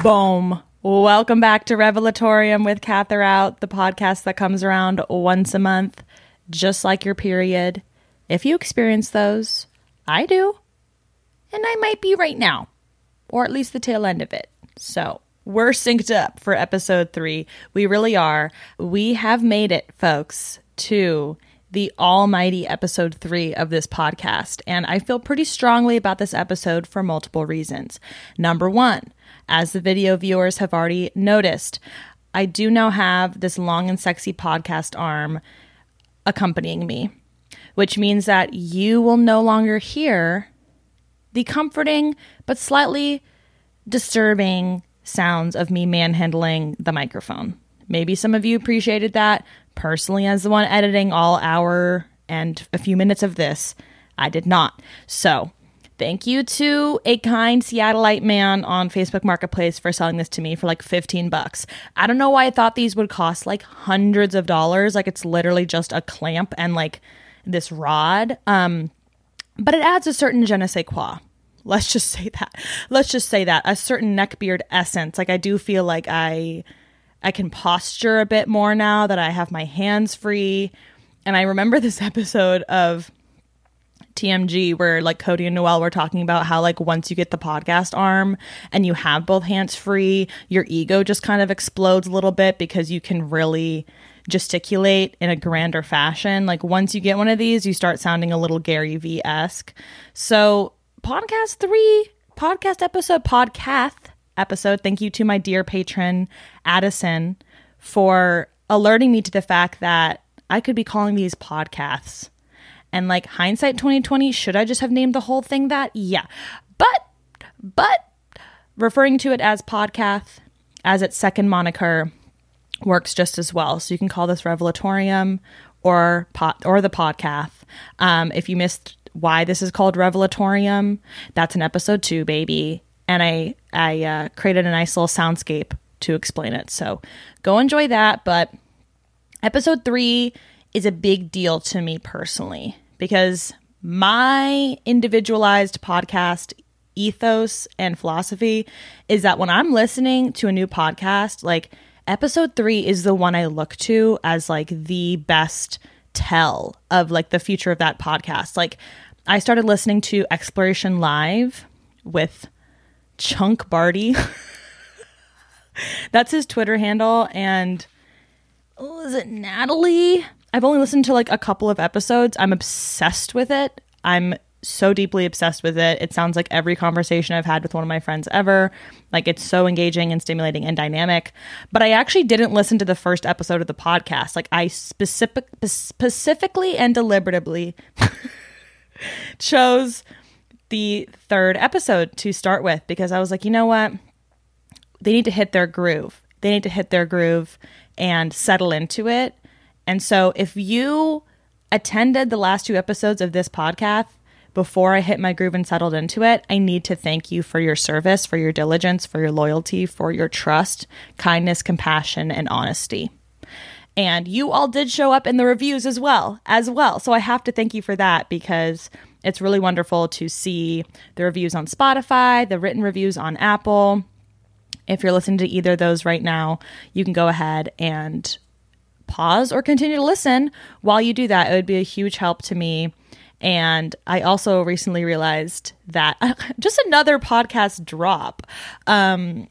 Boom. Welcome back to Revelatorium with Katherout, the podcast that comes around once a month, just like your period. If you experience those, I do. And I might be right now, or at least the tail end of it. So we're synced up for episode three. We really are. We have made it, folks, to the almighty episode three of this podcast. And I feel pretty strongly about this episode for multiple reasons. Number one, as the video viewers have already noticed, I do now have this long and sexy podcast arm accompanying me, which means that you will no longer hear the comforting but slightly disturbing sounds of me manhandling the microphone. Maybe some of you appreciated that. Personally, as the one editing all hour and a few minutes of this, I did not. So, Thank you to a kind Seattleite man on Facebook Marketplace for selling this to me for like 15 bucks. I don't know why I thought these would cost like hundreds of dollars. Like it's literally just a clamp and like this rod. Um, but it adds a certain je ne sais quoi. Let's just say that. Let's just say that a certain neckbeard essence. Like I do feel like I I can posture a bit more now that I have my hands free. And I remember this episode of TMG where like Cody and Noel were talking about how like once you get the podcast arm and you have both hands free, your ego just kind of explodes a little bit because you can really gesticulate in a grander fashion. Like once you get one of these, you start sounding a little Gary V esque. So podcast three, podcast episode, podcast episode. Thank you to my dear patron Addison for alerting me to the fact that I could be calling these podcasts and like hindsight 2020, should I just have named the whole thing that? Yeah. But, but referring to it as podcast as its second moniker works just as well. So you can call this Revelatorium or pot or the podcast. Um, if you missed why this is called Revelatorium, that's an episode two, baby. And I I uh, created a nice little soundscape to explain it. So go enjoy that. But episode three is a big deal to me personally because my individualized podcast ethos and philosophy is that when I'm listening to a new podcast, like episode three is the one I look to as like the best tell of like the future of that podcast. Like I started listening to Exploration Live with Chunk Barty. That's his Twitter handle. And oh, is it Natalie? I've only listened to like a couple of episodes. I'm obsessed with it. I'm so deeply obsessed with it. It sounds like every conversation I've had with one of my friends ever. Like it's so engaging and stimulating and dynamic. But I actually didn't listen to the first episode of the podcast. Like I specific specifically and deliberately chose the third episode to start with because I was like, you know what? They need to hit their groove. They need to hit their groove and settle into it and so if you attended the last two episodes of this podcast before I hit my groove and settled into it, I need to thank you for your service, for your diligence, for your loyalty, for your trust, kindness, compassion, and honesty. And you all did show up in the reviews as well, as well. So I have to thank you for that because it's really wonderful to see the reviews on Spotify, the written reviews on Apple. If you're listening to either of those right now, you can go ahead and pause or continue to listen while you do that. It would be a huge help to me. And I also recently realized that just another podcast drop. Um,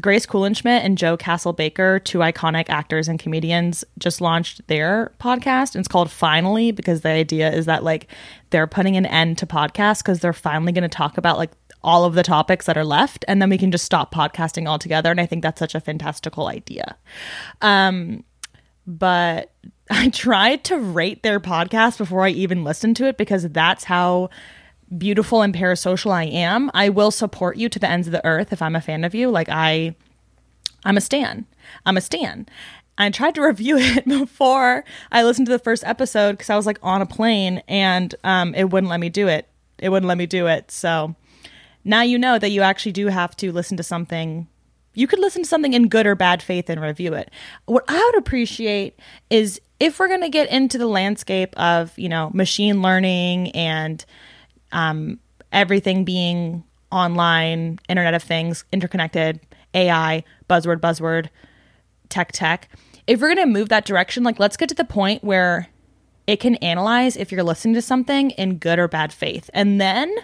Grace Kuhlenschmidt and Joe Castle Baker, two iconic actors and comedians, just launched their podcast. And it's called Finally because the idea is that like they're putting an end to podcasts because they're finally going to talk about like all of the topics that are left and then we can just stop podcasting altogether. And I think that's such a fantastical idea. Um, but I tried to rate their podcast before I even listened to it because that's how beautiful and parasocial I am. I will support you to the ends of the earth if I'm a fan of you. Like I I'm a stan. I'm a stan. I tried to review it before I listened to the first episode because I was like on a plane and um, it wouldn't let me do it. It wouldn't let me do it. So now you know that you actually do have to listen to something you could listen to something in good or bad faith and review it. What I would appreciate is if we're going to get into the landscape of, you know, machine learning and um, everything being online, Internet of Things, interconnected, AI, buzzword, buzzword, tech, tech. If we're going to move that direction, like let's get to the point where it can analyze if you're listening to something in good or bad faith. And then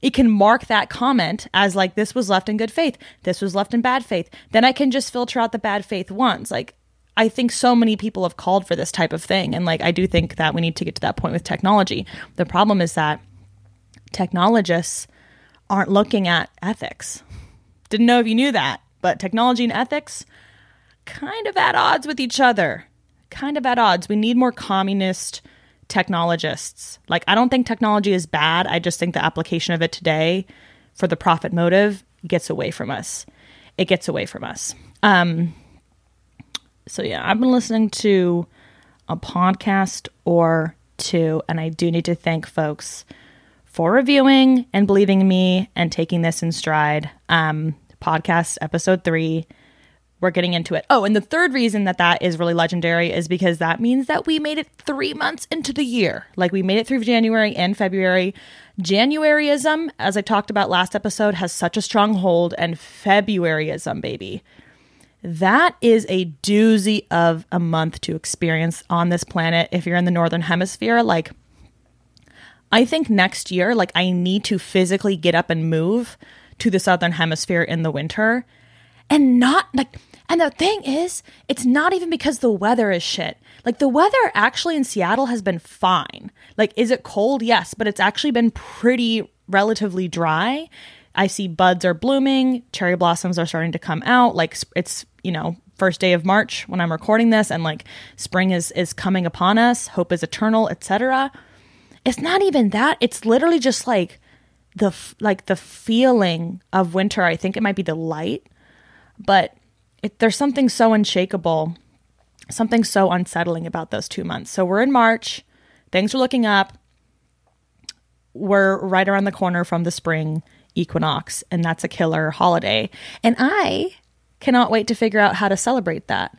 it can mark that comment as like this was left in good faith, this was left in bad faith. Then I can just filter out the bad faith ones. Like I think so many people have called for this type of thing. And like I do think that we need to get to that point with technology. The problem is that technologists aren't looking at ethics. Didn't know if you knew that, but technology and ethics kind of at odds with each other. Kind of at odds. We need more communist technologists. Like, I don't think technology is bad. I just think the application of it today for the profit motive gets away from us. It gets away from us. Um, so, yeah, I've been listening to a podcast or two, and I do need to thank folks for reviewing and believing in me and taking this in stride. Um, podcast episode three we're getting into it. Oh, and the third reason that that is really legendary is because that means that we made it three months into the year. Like we made it through January and February. Januaryism, as I talked about last episode, has such a strong hold, and Februaryism, baby. That is a doozy of a month to experience on this planet if you're in the Northern Hemisphere. Like, I think next year, like, I need to physically get up and move to the Southern Hemisphere in the winter and not like and the thing is, it's not even because the weather is shit. Like the weather actually in Seattle has been fine. Like is it cold? Yes, but it's actually been pretty relatively dry. I see buds are blooming, cherry blossoms are starting to come out. Like it's, you know, first day of March when I'm recording this and like spring is is coming upon us, hope is eternal, etc. It's not even that. It's literally just like the like the feeling of winter. I think it might be the light but it, there's something so unshakable, something so unsettling about those two months. So we're in March, things are looking up. We're right around the corner from the spring equinox, and that's a killer holiday. And I cannot wait to figure out how to celebrate that.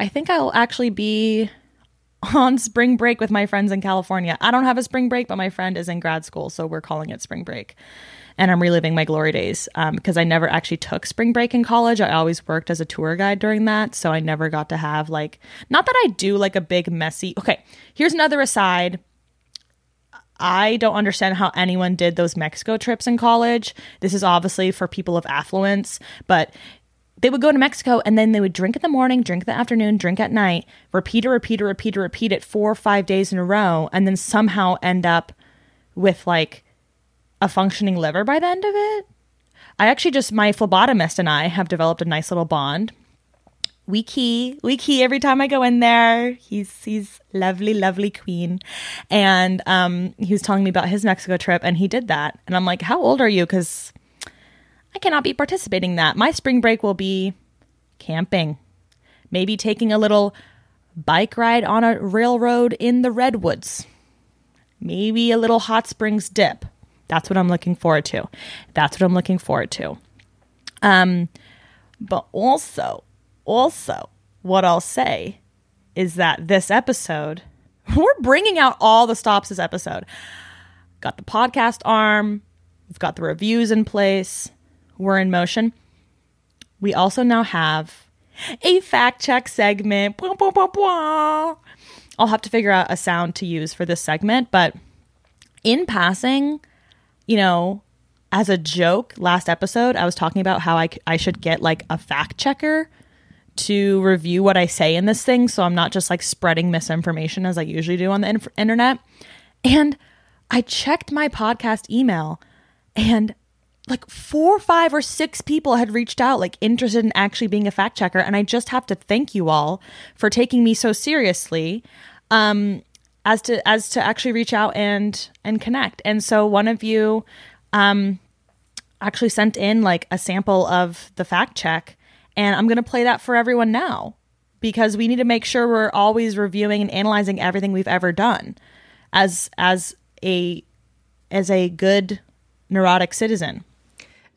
I think I'll actually be on spring break with my friends in California. I don't have a spring break, but my friend is in grad school, so we're calling it spring break and I'm reliving my glory days um, because I never actually took spring break in college. I always worked as a tour guide during that, so I never got to have like not that I do like a big messy. Okay, here's another aside. I don't understand how anyone did those Mexico trips in college. This is obviously for people of affluence, but they would go to Mexico and then they would drink in the morning, drink in the afternoon, drink at night, repeat it, repeat it, repeat it, repeat it four or five days in a row, and then somehow end up with like a functioning liver by the end of it. I actually just, my phlebotomist and I have developed a nice little bond. We key, we key every time I go in there. He's he's lovely, lovely queen, and um, he was telling me about his Mexico trip, and he did that, and I'm like, how old are you? Because I cannot be participating in that. My spring break will be camping, maybe taking a little bike ride on a railroad in the redwoods, maybe a little hot springs dip. That's what I'm looking forward to. That's what I'm looking forward to. Um, but also, also, what I'll say is that this episode, we're bringing out all the stops this episode. Got the podcast arm, we've got the reviews in place, we're in motion. We also now have a fact check segment. I'll have to figure out a sound to use for this segment, but in passing, you know, as a joke last episode, I was talking about how I, I should get like a fact checker to review what I say in this thing. So I'm not just like spreading misinformation as I usually do on the inf- internet. And I checked my podcast email and like four, five, or six people had reached out, like interested in actually being a fact checker. And I just have to thank you all for taking me so seriously. Um, as to as to actually reach out and and connect. And so one of you um actually sent in like a sample of the fact check and I'm going to play that for everyone now because we need to make sure we're always reviewing and analyzing everything we've ever done as as a as a good neurotic citizen.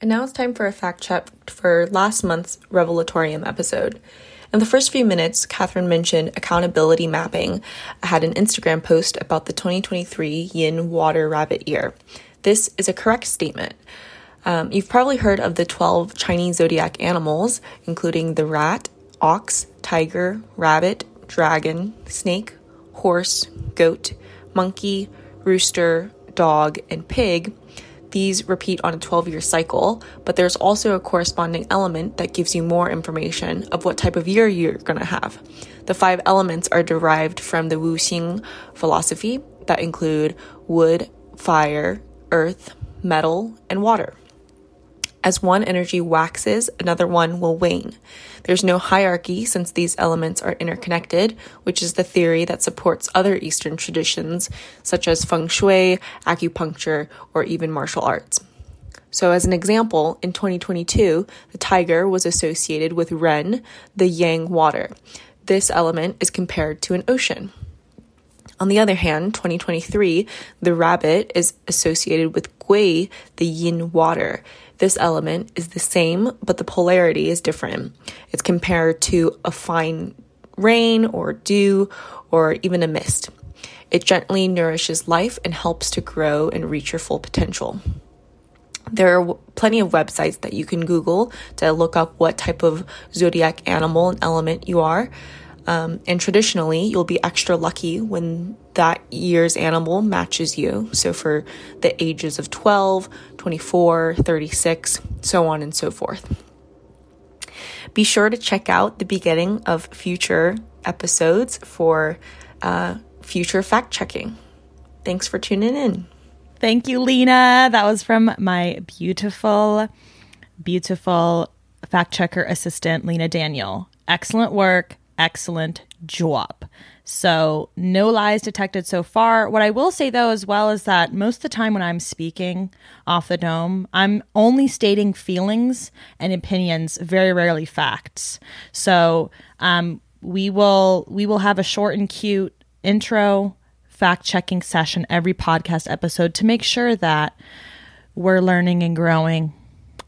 And now it's time for a fact check for last month's Revelatorium episode. In the first few minutes, Catherine mentioned accountability mapping. I had an Instagram post about the 2023 Yin Water Rabbit Year. This is a correct statement. Um, you've probably heard of the 12 Chinese zodiac animals, including the rat, ox, tiger, rabbit, dragon, snake, horse, goat, monkey, rooster, dog, and pig. These repeat on a 12 year cycle, but there's also a corresponding element that gives you more information of what type of year you're going to have. The five elements are derived from the Wu Xing philosophy that include wood, fire, earth, metal, and water. As one energy waxes, another one will wane. There's no hierarchy since these elements are interconnected, which is the theory that supports other Eastern traditions such as feng shui, acupuncture, or even martial arts. So, as an example, in 2022, the tiger was associated with Ren, the yang water. This element is compared to an ocean. On the other hand, 2023, the rabbit is associated with Gui, the yin water. This element is the same, but the polarity is different. It's compared to a fine rain or dew or even a mist. It gently nourishes life and helps to grow and reach your full potential. There are plenty of websites that you can Google to look up what type of zodiac animal and element you are. Um, and traditionally, you'll be extra lucky when that year's animal matches you. So for the ages of 12, 24, 36, so on and so forth. Be sure to check out the beginning of future episodes for uh, future fact checking. Thanks for tuning in. Thank you, Lena. That was from my beautiful, beautiful fact checker assistant, Lena Daniel. Excellent work excellent job. So, no lies detected so far. What I will say though, as well, is that most of the time when I'm speaking off the dome, I'm only stating feelings and opinions, very rarely facts. So, um, we will we will have a short and cute intro fact checking session every podcast episode to make sure that we're learning and growing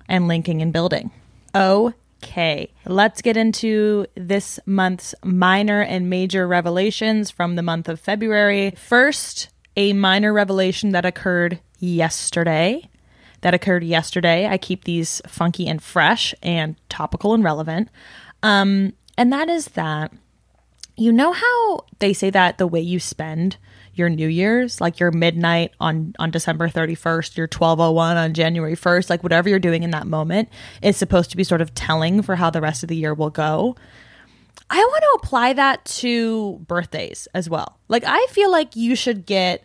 and linking and building. Oh, Okay, let's get into this month's minor and major revelations from the month of February. First, a minor revelation that occurred yesterday. That occurred yesterday. I keep these funky and fresh and topical and relevant. Um, and that is that you know how they say that the way you spend your New Year's, like your midnight on on December 31st, your 1201 on January 1st, like whatever you're doing in that moment is supposed to be sort of telling for how the rest of the year will go. I want to apply that to birthdays as well. Like I feel like you should get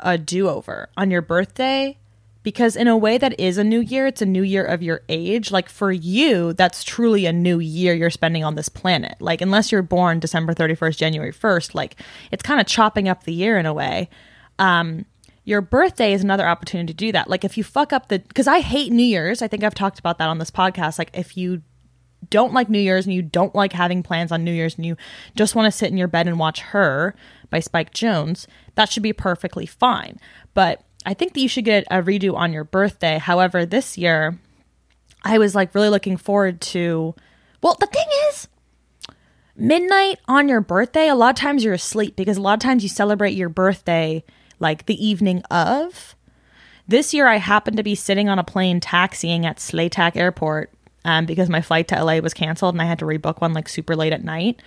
a do-over on your birthday because in a way that is a new year it's a new year of your age. Like for you that's truly a new year you're spending on this planet. Like unless you're born december 31st january 1st like it's kind of chopping up the year in a way. Um your birthday is another opportunity to do that. Like if you fuck up the because i hate new year's. I think i've talked about that on this podcast. Like if you don't like new year's and you don't like having plans on new year's and you just want to sit in your bed and watch her by Spike Jonze that should be perfectly fine. But I think that you should get a redo on your birthday. However, this year, I was like really looking forward to. Well, the thing is, midnight on your birthday, a lot of times you're asleep because a lot of times you celebrate your birthday like the evening of. This year, I happened to be sitting on a plane taxiing at Slaytac Airport um, because my flight to LA was canceled and I had to rebook one like super late at night.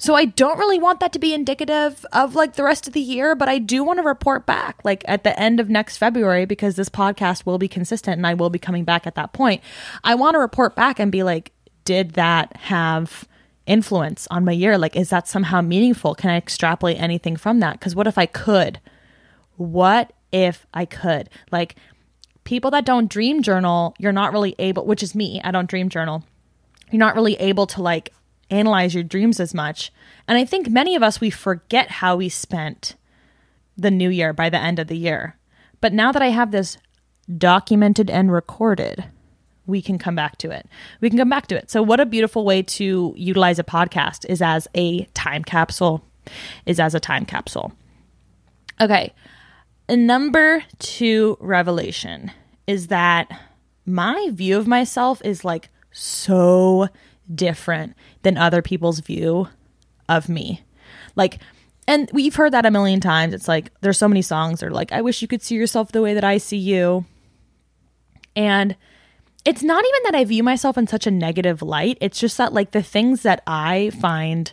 So I don't really want that to be indicative of like the rest of the year, but I do want to report back like at the end of next February because this podcast will be consistent and I will be coming back at that point. I want to report back and be like, did that have influence on my year? Like, is that somehow meaningful? Can I extrapolate anything from that? Because what if I could? What if I could? Like, people that don't dream journal, you're not really able, which is me, I don't dream journal. You're not really able to like analyze your dreams as much. And I think many of us, we forget how we spent the new year by the end of the year. But now that I have this documented and recorded, we can come back to it. We can come back to it. So, what a beautiful way to utilize a podcast is as a time capsule, is as a time capsule. Okay. number two revelation is that my view of myself is like so different than other people's view of me. Like, and we've heard that a million times. It's like there's so many songs that are like, I wish you could see yourself the way that I see you. And it's not even that I view myself in such a negative light. It's just that, like, the things that I find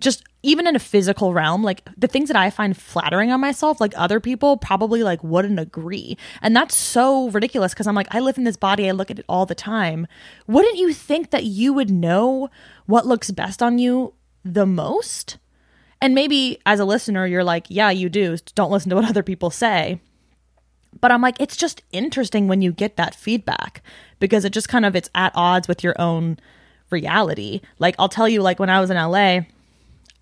just even in a physical realm, like the things that I find flattering on myself, like other people probably like wouldn't agree. And that's so ridiculous because I'm like, I live in this body, I look at it all the time. Wouldn't you think that you would know what looks best on you the most? And maybe as a listener, you're like, yeah, you do. Don't listen to what other people say. But I'm like, it's just interesting when you get that feedback because it just kind of it's at odds with your own reality. Like I'll tell you, like when I was in LA,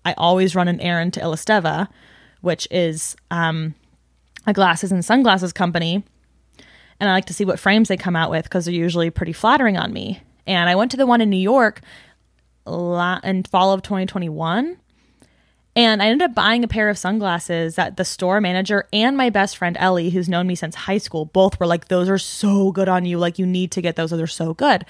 I always run an errand to Illesteva, which is um, a glasses and sunglasses company. And I like to see what frames they come out with because they're usually pretty flattering on me. And I went to the one in New York in fall of 2021 and I ended up buying a pair of sunglasses that the store manager and my best friend Ellie, who's known me since high school, both were like, Those are so good on you. Like, you need to get those. They're so good.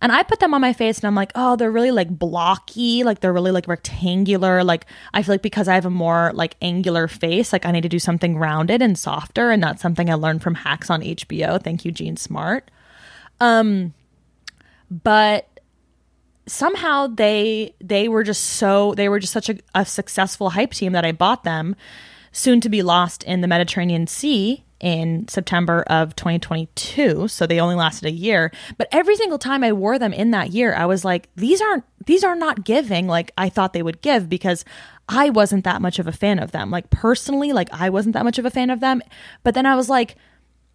And I put them on my face and I'm like, Oh, they're really like blocky. Like, they're really like rectangular. Like, I feel like because I have a more like angular face, like, I need to do something rounded and softer. And that's something I learned from Hacks on HBO. Thank you, Jean Smart. Um, but somehow they they were just so they were just such a, a successful hype team that I bought them, soon to be lost in the Mediterranean Sea in September of 2022. So they only lasted a year. But every single time I wore them in that year, I was like, these aren't these are not giving like I thought they would give because I wasn't that much of a fan of them. Like personally, like I wasn't that much of a fan of them. But then I was like,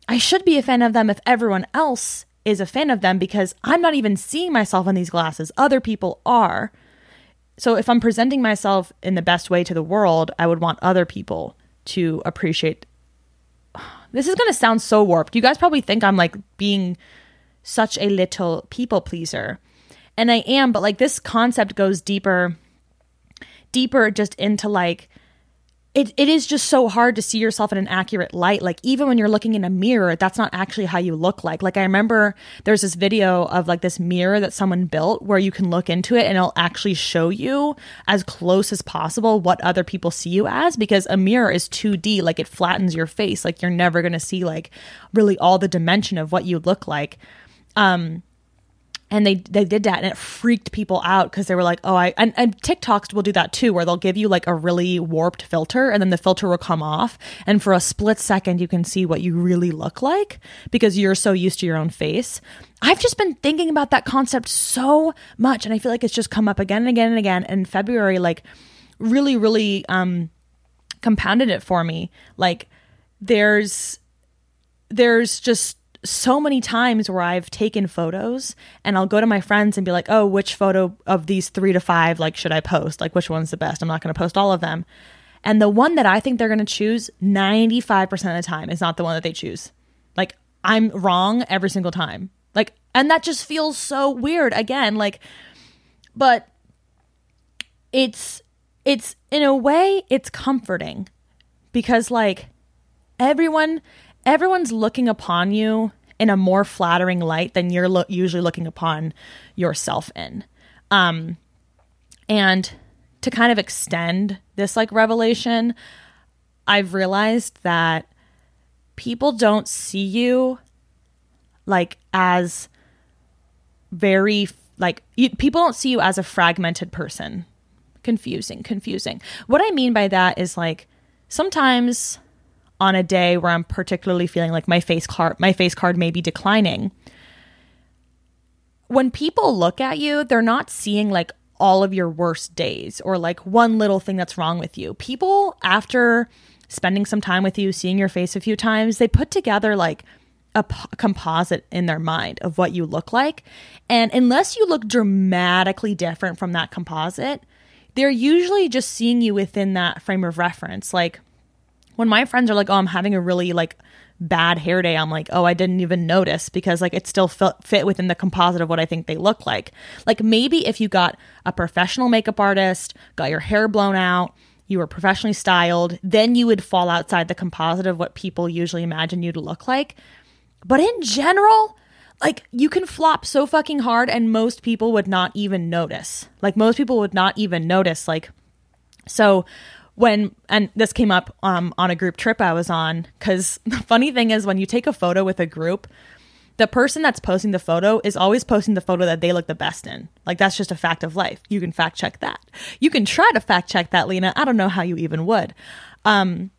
I should be a fan of them if everyone else is a fan of them because I'm not even seeing myself in these glasses. Other people are. So if I'm presenting myself in the best way to the world, I would want other people to appreciate. This is going to sound so warped. You guys probably think I'm like being such a little people pleaser. And I am, but like this concept goes deeper deeper just into like it, it is just so hard to see yourself in an accurate light. Like even when you're looking in a mirror, that's not actually how you look like. Like I remember there's this video of like this mirror that someone built where you can look into it and it'll actually show you as close as possible what other people see you as because a mirror is 2D, like it flattens your face. Like you're never going to see like really all the dimension of what you look like. Um and they they did that and it freaked people out because they were like oh i and, and tiktoks will do that too where they'll give you like a really warped filter and then the filter will come off. And for a split second you can see what you really look like because you're so used to your own face. I've just been thinking about that concept so much and i feel like it's just come up again and again and again. And february like really really um compounded it for me. Like there's there's just so many times where I've taken photos and I'll go to my friends and be like, oh, which photo of these three to five, like, should I post? Like, which one's the best? I'm not going to post all of them. And the one that I think they're going to choose 95% of the time is not the one that they choose. Like, I'm wrong every single time. Like, and that just feels so weird again. Like, but it's, it's in a way, it's comforting because, like, everyone everyone's looking upon you in a more flattering light than you're lo- usually looking upon yourself in. Um, and to kind of extend this like revelation, I've realized that people don't see you like as very like you, people don't see you as a fragmented person. Confusing, confusing. What I mean by that is like sometimes on a day where I'm particularly feeling like my face card my face card may be declining. When people look at you, they're not seeing like all of your worst days or like one little thing that's wrong with you. People after spending some time with you, seeing your face a few times, they put together like a p- composite in their mind of what you look like. And unless you look dramatically different from that composite, they're usually just seeing you within that frame of reference. Like when my friends are like, "Oh, I'm having a really like bad hair day," I'm like, "Oh, I didn't even notice because like it still fit, within the composite of what I think they look like." Like maybe if you got a professional makeup artist, got your hair blown out, you were professionally styled, then you would fall outside the composite of what people usually imagine you to look like. But in general, like you can flop so fucking hard and most people would not even notice. Like most people would not even notice like so when and this came up um, on a group trip I was on because the funny thing is when you take a photo with a group, the person that's posting the photo is always posting the photo that they look the best in. Like that's just a fact of life. You can fact check that. You can try to fact check that, Lena. I don't know how you even would. Um,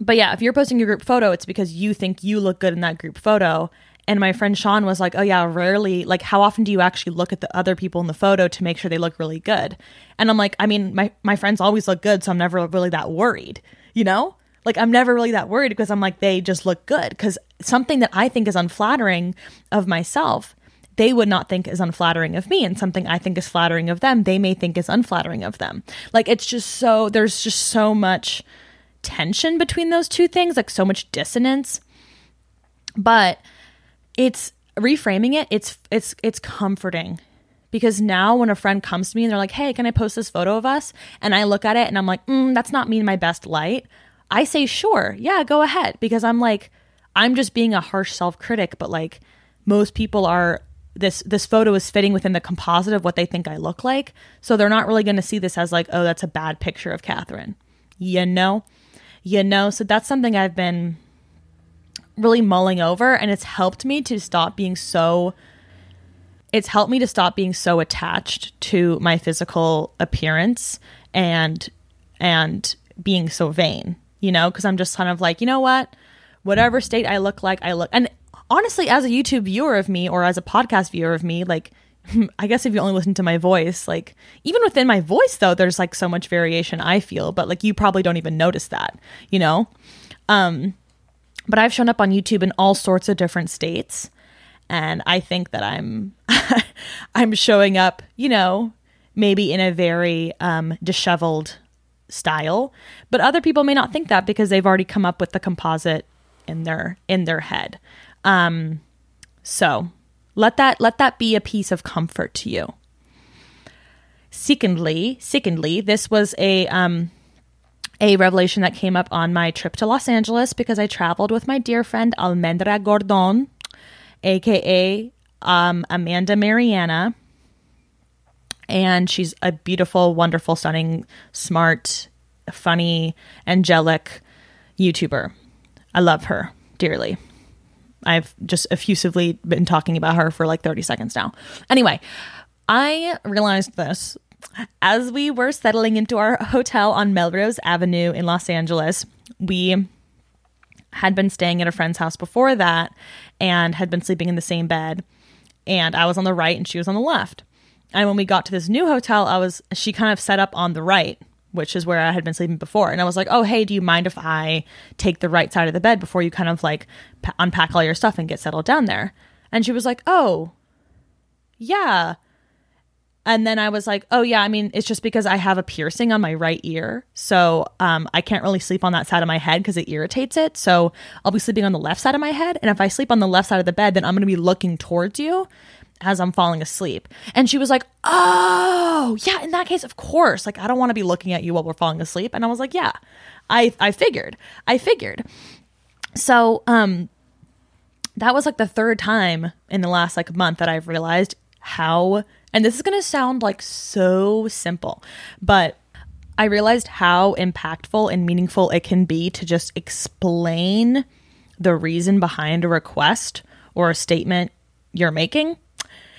but yeah, if you're posting your group photo, it's because you think you look good in that group photo. And my friend Sean was like, "Oh yeah, rarely. Like, how often do you actually look at the other people in the photo to make sure they look really good?" And I'm like, "I mean, my my friends always look good, so I'm never really that worried, you know." Like I'm never really that worried because I'm like they just look good because something that I think is unflattering of myself, they would not think is unflattering of me and something I think is flattering of them, they may think is unflattering of them. Like it's just so there's just so much tension between those two things, like so much dissonance. But it's reframing it, it's it's it's comforting because now when a friend comes to me and they're like, "Hey, can I post this photo of us?" and I look at it and I'm like, mm, "That's not me in my best light." I say, sure, yeah, go ahead. Because I'm like, I'm just being a harsh self critic, but like most people are this this photo is fitting within the composite of what they think I look like. So they're not really gonna see this as like, oh, that's a bad picture of Catherine. You know? You know, so that's something I've been really mulling over and it's helped me to stop being so it's helped me to stop being so attached to my physical appearance and and being so vain you know, because I'm just kind of like, you know what? Whatever state I look like, I look. And honestly, as a YouTube viewer of me or as a podcast viewer of me, like, I guess if you only listen to my voice, like, even within my voice, though, there's like so much variation I feel, but like, you probably don't even notice that, you know? Um, but I've shown up on YouTube in all sorts of different states. And I think that I'm, I'm showing up, you know, maybe in a very um, disheveled style but other people may not think that because they've already come up with the composite in their in their head um so let that let that be a piece of comfort to you secondly secondly this was a um a revelation that came up on my trip to Los Angeles because I traveled with my dear friend Almendra Gordon, aka um, Amanda Mariana and she's a beautiful, wonderful, stunning, smart, funny, angelic YouTuber. I love her dearly. I've just effusively been talking about her for like 30 seconds now. Anyway, I realized this as we were settling into our hotel on Melrose Avenue in Los Angeles. We had been staying at a friend's house before that and had been sleeping in the same bed. And I was on the right and she was on the left. And when we got to this new hotel, I was she kind of set up on the right, which is where I had been sleeping before. And I was like, "Oh, hey, do you mind if I take the right side of the bed before you kind of like unpack all your stuff and get settled down there?" And she was like, "Oh, yeah." And then I was like, "Oh yeah, I mean, it's just because I have a piercing on my right ear, so um, I can't really sleep on that side of my head because it irritates it. So I'll be sleeping on the left side of my head, and if I sleep on the left side of the bed, then I'm going to be looking towards you, as I'm falling asleep. And she was like, "Oh, yeah, in that case, of course. Like I don't want to be looking at you while we're falling asleep." And I was like, "Yeah. I I figured. I figured." So, um that was like the third time in the last like month that I've realized how and this is going to sound like so simple, but I realized how impactful and meaningful it can be to just explain the reason behind a request or a statement you're making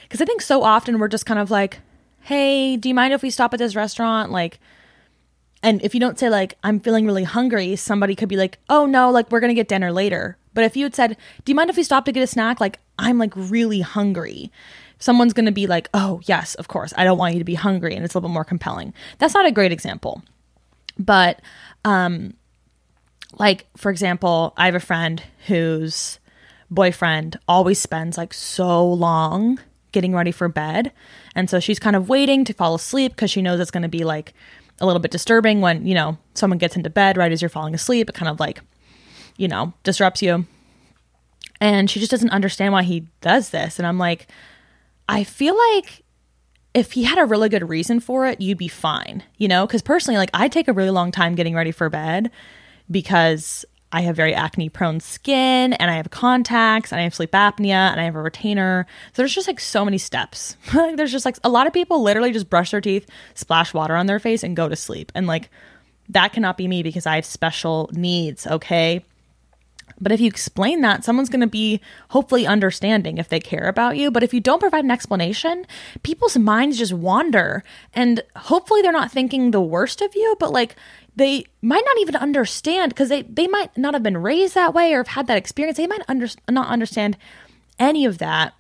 because I think so often we're just kind of like, hey, do you mind if we stop at this restaurant? Like, and if you don't say, like, I'm feeling really hungry, somebody could be like, oh no, like, we're going to get dinner later. But if you had said, do you mind if we stop to get a snack? Like, I'm like really hungry. Someone's going to be like, oh, yes, of course. I don't want you to be hungry. And it's a little bit more compelling. That's not a great example. But, um, like, for example, I have a friend whose boyfriend always spends like so long getting ready for bed. And so she's kind of waiting to fall asleep because she knows it's going to be like a little bit disturbing when, you know, someone gets into bed right as you're falling asleep. It kind of like, you know, disrupts you. And she just doesn't understand why he does this. And I'm like, I feel like if he had a really good reason for it, you'd be fine, you know? Because personally, like, I take a really long time getting ready for bed because I have very acne prone skin and I have contacts and I have sleep apnea and I have a retainer. So there's just like so many steps. there's just like a lot of people literally just brush their teeth, splash water on their face, and go to sleep. And like that cannot be me because I have special needs, okay? But if you explain that, someone's going to be hopefully understanding if they care about you. But if you don't provide an explanation, people's minds just wander. And hopefully they're not thinking the worst of you, but like they might not even understand because they, they might not have been raised that way or have had that experience. They might under, not understand any of that.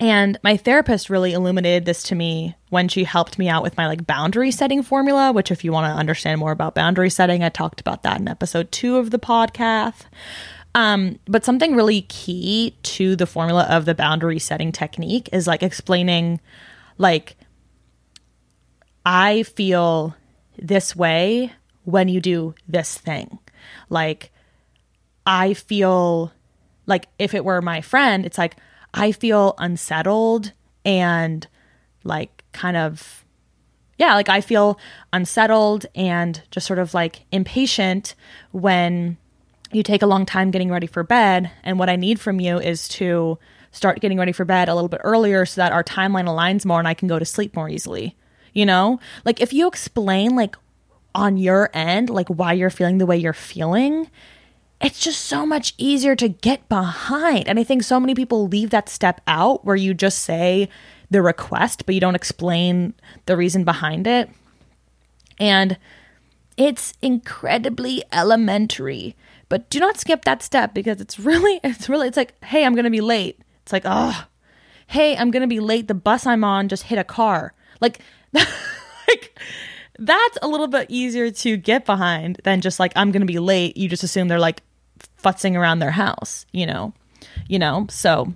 And my therapist really illuminated this to me when she helped me out with my like boundary setting formula, which if you want to understand more about boundary setting, I talked about that in episode 2 of the podcast. Um, but something really key to the formula of the boundary setting technique is like explaining like I feel this way when you do this thing. Like I feel like if it were my friend, it's like I feel unsettled and like kind of yeah, like I feel unsettled and just sort of like impatient when you take a long time getting ready for bed and what I need from you is to start getting ready for bed a little bit earlier so that our timeline aligns more and I can go to sleep more easily. You know? Like if you explain like on your end like why you're feeling the way you're feeling, it's just so much easier to get behind. And I think so many people leave that step out where you just say the request, but you don't explain the reason behind it. And it's incredibly elementary. But do not skip that step because it's really, it's really, it's like, hey, I'm going to be late. It's like, oh, hey, I'm going to be late. The bus I'm on just hit a car. Like, like, that's a little bit easier to get behind than just like, I'm going to be late. You just assume they're like futzing around their house, you know? You know? So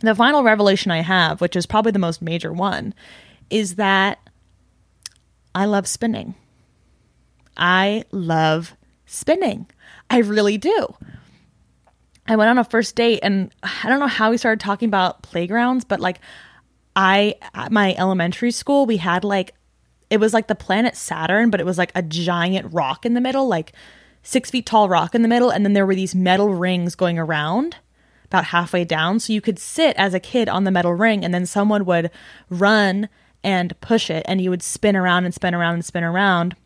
the final revelation I have, which is probably the most major one, is that I love spinning. I love spinning. I really do. I went on a first date and I don't know how we started talking about playgrounds, but like I at my elementary school we had like it was like the planet Saturn, but it was like a giant rock in the middle, like six feet tall rock in the middle, and then there were these metal rings going around about halfway down. So you could sit as a kid on the metal ring, and then someone would run and push it, and you would spin around and spin around and spin around,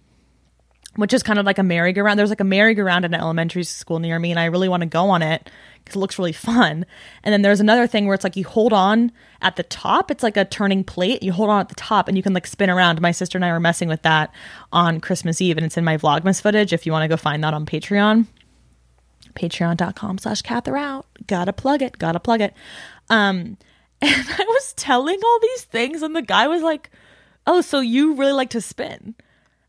which is kind of like a merry-go-round. There's like a merry-go-round in an elementary school near me, and I really want to go on it because it looks really fun. And then there's another thing where it's like you hold on at the top. It's like a turning plate. You hold on at the top and you can like spin around. My sister and I were messing with that on Christmas Eve and it's in my Vlogmas footage if you want to go find that on Patreon. Patreon.com slash Out. Gotta plug it. Gotta plug it. Um, and I was telling all these things and the guy was like, oh, so you really like to spin?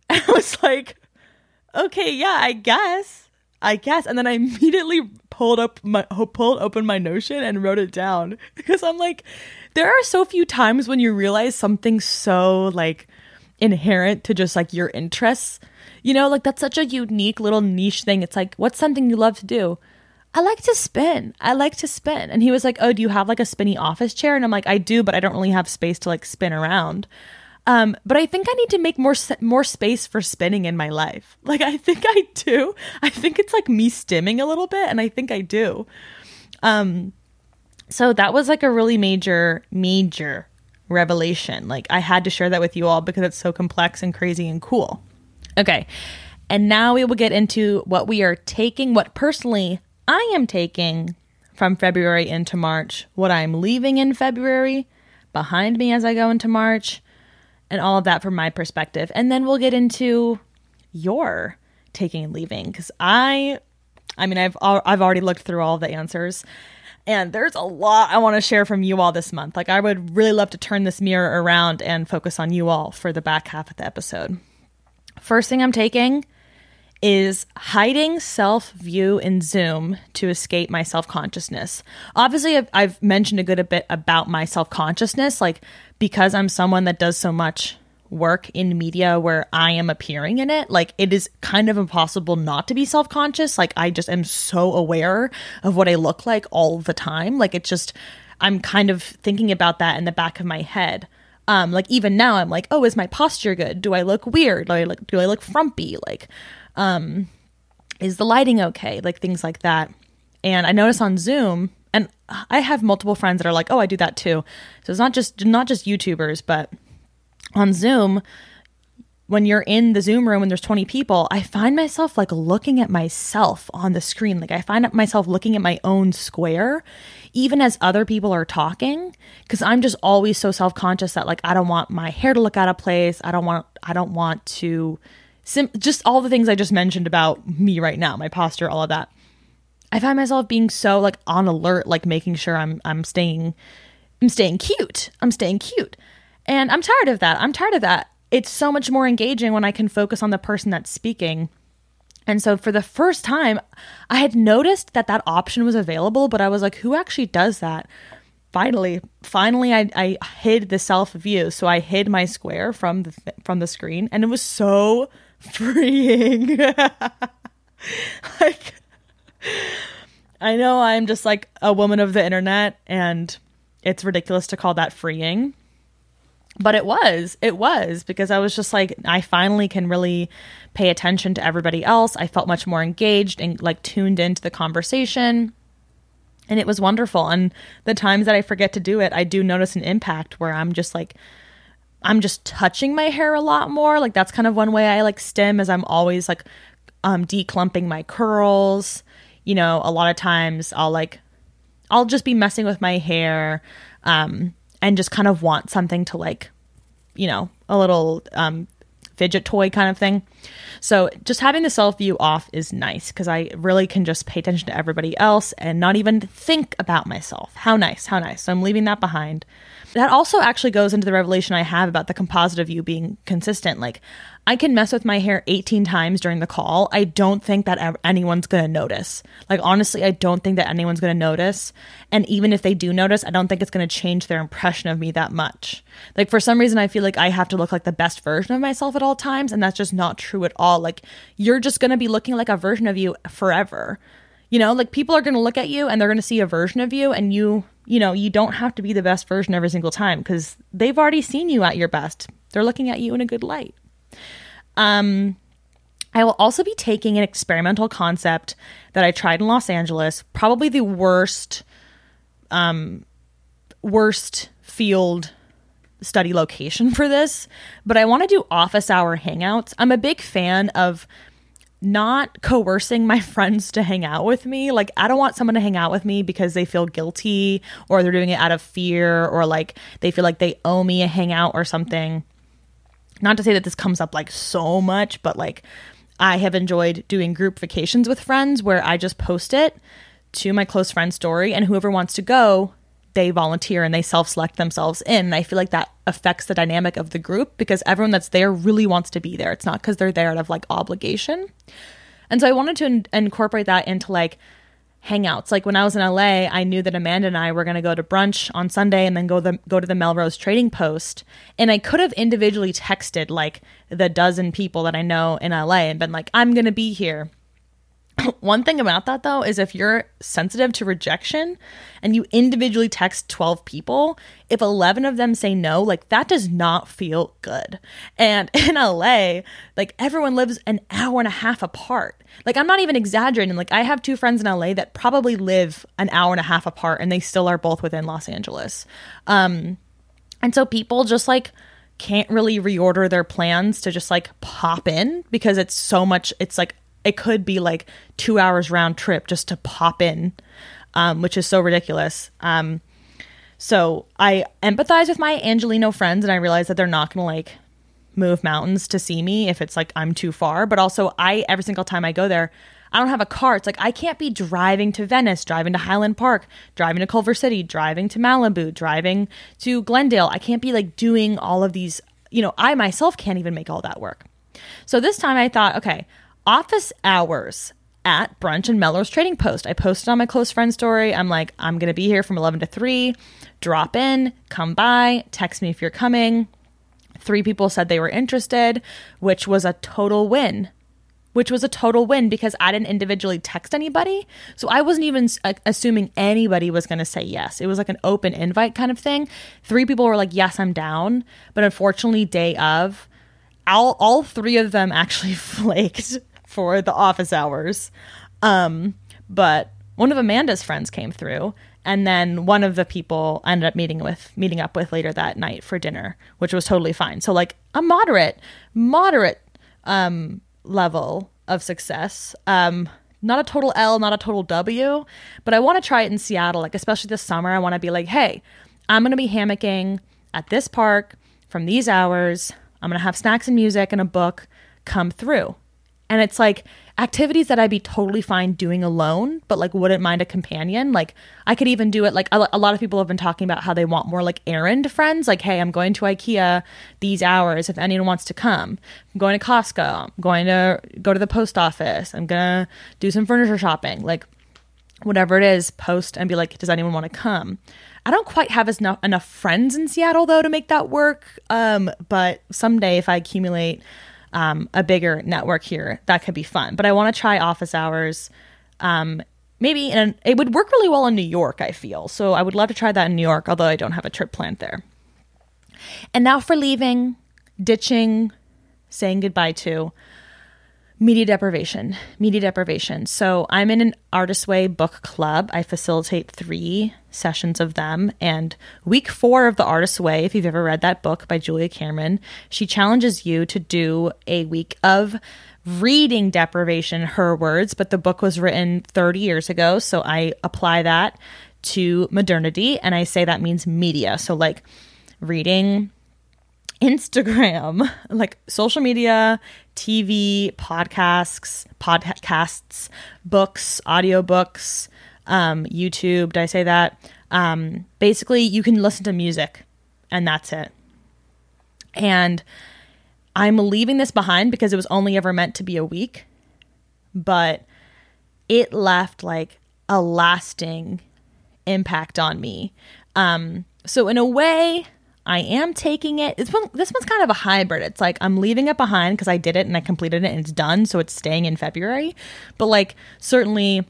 And I was like, okay, yeah, I guess. I guess. And then I immediately pulled up my pulled open my Notion and wrote it down because I'm like, there are so few times when you realize something so like inherent to just like your interests. You know, like that's such a unique little niche thing. It's like, what's something you love to do? I like to spin. I like to spin. And he was like, Oh, do you have like a spinny office chair? And I'm like, I do, but I don't really have space to like spin around. Um, but I think I need to make more more space for spinning in my life. Like I think I do. I think it's like me stimming a little bit, and I think I do. Um, so that was like a really major, major revelation. Like I had to share that with you all because it's so complex and crazy and cool. Okay. And now we will get into what we are taking, what personally I am taking from February into March, what I'm leaving in February behind me as I go into March, and all of that from my perspective. And then we'll get into your taking and leaving because I, I mean, I've I've already looked through all the answers, and there's a lot I want to share from you all this month. Like I would really love to turn this mirror around and focus on you all for the back half of the episode. First thing I'm taking is hiding self view in Zoom to escape my self consciousness. Obviously, I've, I've, mentioned a good a bit about my self consciousness, like because I'm someone that does so much work in media where I am appearing in it, like it is kind of impossible not to be self conscious. Like I just am so aware of what I look like all the time. Like it's just, I'm kind of thinking about that in the back of my head. Um, like even now, I'm like, oh, is my posture good? Do I look weird? Do I look, do I look frumpy? Like, um, is the lighting okay? Like things like that. And I notice on Zoom, and I have multiple friends that are like, "Oh, I do that too." So it's not just not just YouTubers, but on Zoom, when you're in the Zoom room and there's 20 people, I find myself like looking at myself on the screen. Like I find myself looking at my own square, even as other people are talking, because I'm just always so self conscious that like I don't want my hair to look out of place. I don't want, I don't want to, sim- just all the things I just mentioned about me right now, my posture, all of that. I find myself being so like on alert, like making sure I'm, I'm staying, I'm staying cute. I'm staying cute. And I'm tired of that. I'm tired of that it's so much more engaging when I can focus on the person that's speaking. And so for the first time, I had noticed that that option was available, but I was like, who actually does that? Finally, finally, I, I hid the self view, so I hid my square from the th- from the screen, and it was so freeing. like, I know I'm just like a woman of the internet, and it's ridiculous to call that freeing. But it was it was because i was just like i finally can really pay attention to everybody else. I felt much more engaged and like tuned into the conversation. And it was wonderful. And the times that i forget to do it i do notice an impact where i'm just like i'm just touching my hair a lot more like that's kind of one way i like stem is i'm always like um declumping my curls you know a lot of times i'll like i'll just be messing with my hair um and just kind of want something to like, you know, a little um, fidget toy kind of thing. So just having the self view off is nice because I really can just pay attention to everybody else and not even think about myself. How nice, how nice. So I'm leaving that behind. That also actually goes into the revelation I have about the composite of you being consistent. Like, I can mess with my hair 18 times during the call. I don't think that anyone's going to notice. Like, honestly, I don't think that anyone's going to notice. And even if they do notice, I don't think it's going to change their impression of me that much. Like, for some reason, I feel like I have to look like the best version of myself at all times. And that's just not true at all. Like, you're just going to be looking like a version of you forever. You know, like people are going to look at you and they're going to see a version of you, and you, you know, you don't have to be the best version every single time because they've already seen you at your best. They're looking at you in a good light. Um, I will also be taking an experimental concept that I tried in Los Angeles, probably the worst, um, worst field study location for this, but I want to do office hour hangouts. I'm a big fan of not coercing my friends to hang out with me. Like, I don't want someone to hang out with me because they feel guilty or they're doing it out of fear or like they feel like they owe me a hangout or something not to say that this comes up like so much, but like I have enjoyed doing group vacations with friends where I just post it to my close friend's story and whoever wants to go, they volunteer and they self-select themselves in. And I feel like that affects the dynamic of the group because everyone that's there really wants to be there. It's not because they're there out of like obligation. And so I wanted to in- incorporate that into like hangouts. Like when I was in LA, I knew that Amanda and I were going to go to brunch on Sunday and then go the go to the Melrose Trading Post. And I could have individually texted like the dozen people that I know in LA and been like, "I'm going to be here." One thing about that though is if you're sensitive to rejection and you individually text 12 people, if 11 of them say no, like that does not feel good. And in LA, like everyone lives an hour and a half apart. Like I'm not even exaggerating. Like I have two friends in LA that probably live an hour and a half apart and they still are both within Los Angeles. Um and so people just like can't really reorder their plans to just like pop in because it's so much it's like it could be like two hours round trip just to pop in, um, which is so ridiculous. Um, so I empathize with my Angeleno friends and I realize that they're not going to like move mountains to see me if it's like I'm too far. But also, I every single time I go there, I don't have a car. It's like I can't be driving to Venice, driving to Highland Park, driving to Culver City, driving to Malibu, driving to Glendale. I can't be like doing all of these, you know, I myself can't even make all that work. So this time I thought, okay, office hours at brunch and Melrose Trading Post. I posted on my close friend story. I'm like, I'm going to be here from 11 to 3. Drop in, come by, text me if you're coming. Three people said they were interested, which was a total win. Which was a total win because I didn't individually text anybody. So I wasn't even assuming anybody was going to say yes. It was like an open invite kind of thing. Three people were like, Yes, I'm down. But unfortunately, day of, all, all three of them actually flaked for the office hours. Um, but one of Amanda's friends came through And then one of the people I ended up meeting with meeting up with later that night for dinner, which was totally fine. So like a moderate, moderate um, level of success. Um, not a total L, not a total W, but I want to try it in Seattle. Like especially this summer, I want to be like, hey, I'm gonna be hammocking at this park from these hours. I'm gonna have snacks and music and a book come through. And it's like activities that I'd be totally fine doing alone, but like wouldn't mind a companion. Like I could even do it. Like a, a, lot of people have been talking about how they want more like errand friends. Like, hey, I'm going to IKEA these hours if anyone wants to come. I'm going to Costco. I'm going to go to the post office. I'm gonna do some furniture shopping. Like whatever it is, post and be like, does anyone want to come? I don't quite have enough enough friends in Seattle though to make that work. Um, but someday if I accumulate um, a bigger network here, that could be fun. But I want to try office hours. Um, maybe in it would work really well in New York. I feel so. I would love to try that in New York, although I don't have a trip planned there. And now for leaving, ditching, saying goodbye to media deprivation media deprivation. So i'm in an artist way book club. I facilitate three sessions of them. And week four of the artist way if you've ever read that book by julia cameron she challenges you to do a week of reading deprivation her words. But the book was written 30 years ago. So i apply that to modernity. And i say that means media. So like reading Instagram, like social media, TV, podcasts, podcasts, books, audiobooks, um, YouTube. Did I say that? Um, basically, you can listen to music, and that's it. And I'm leaving this behind because it was only ever meant to be a week, but it left like a lasting impact on me. Um, so, in a way, I am taking it. This one, this one's kind of a hybrid. It's like I'm leaving it behind because I did it and I completed it and it's done, so it's staying in February. But like certainly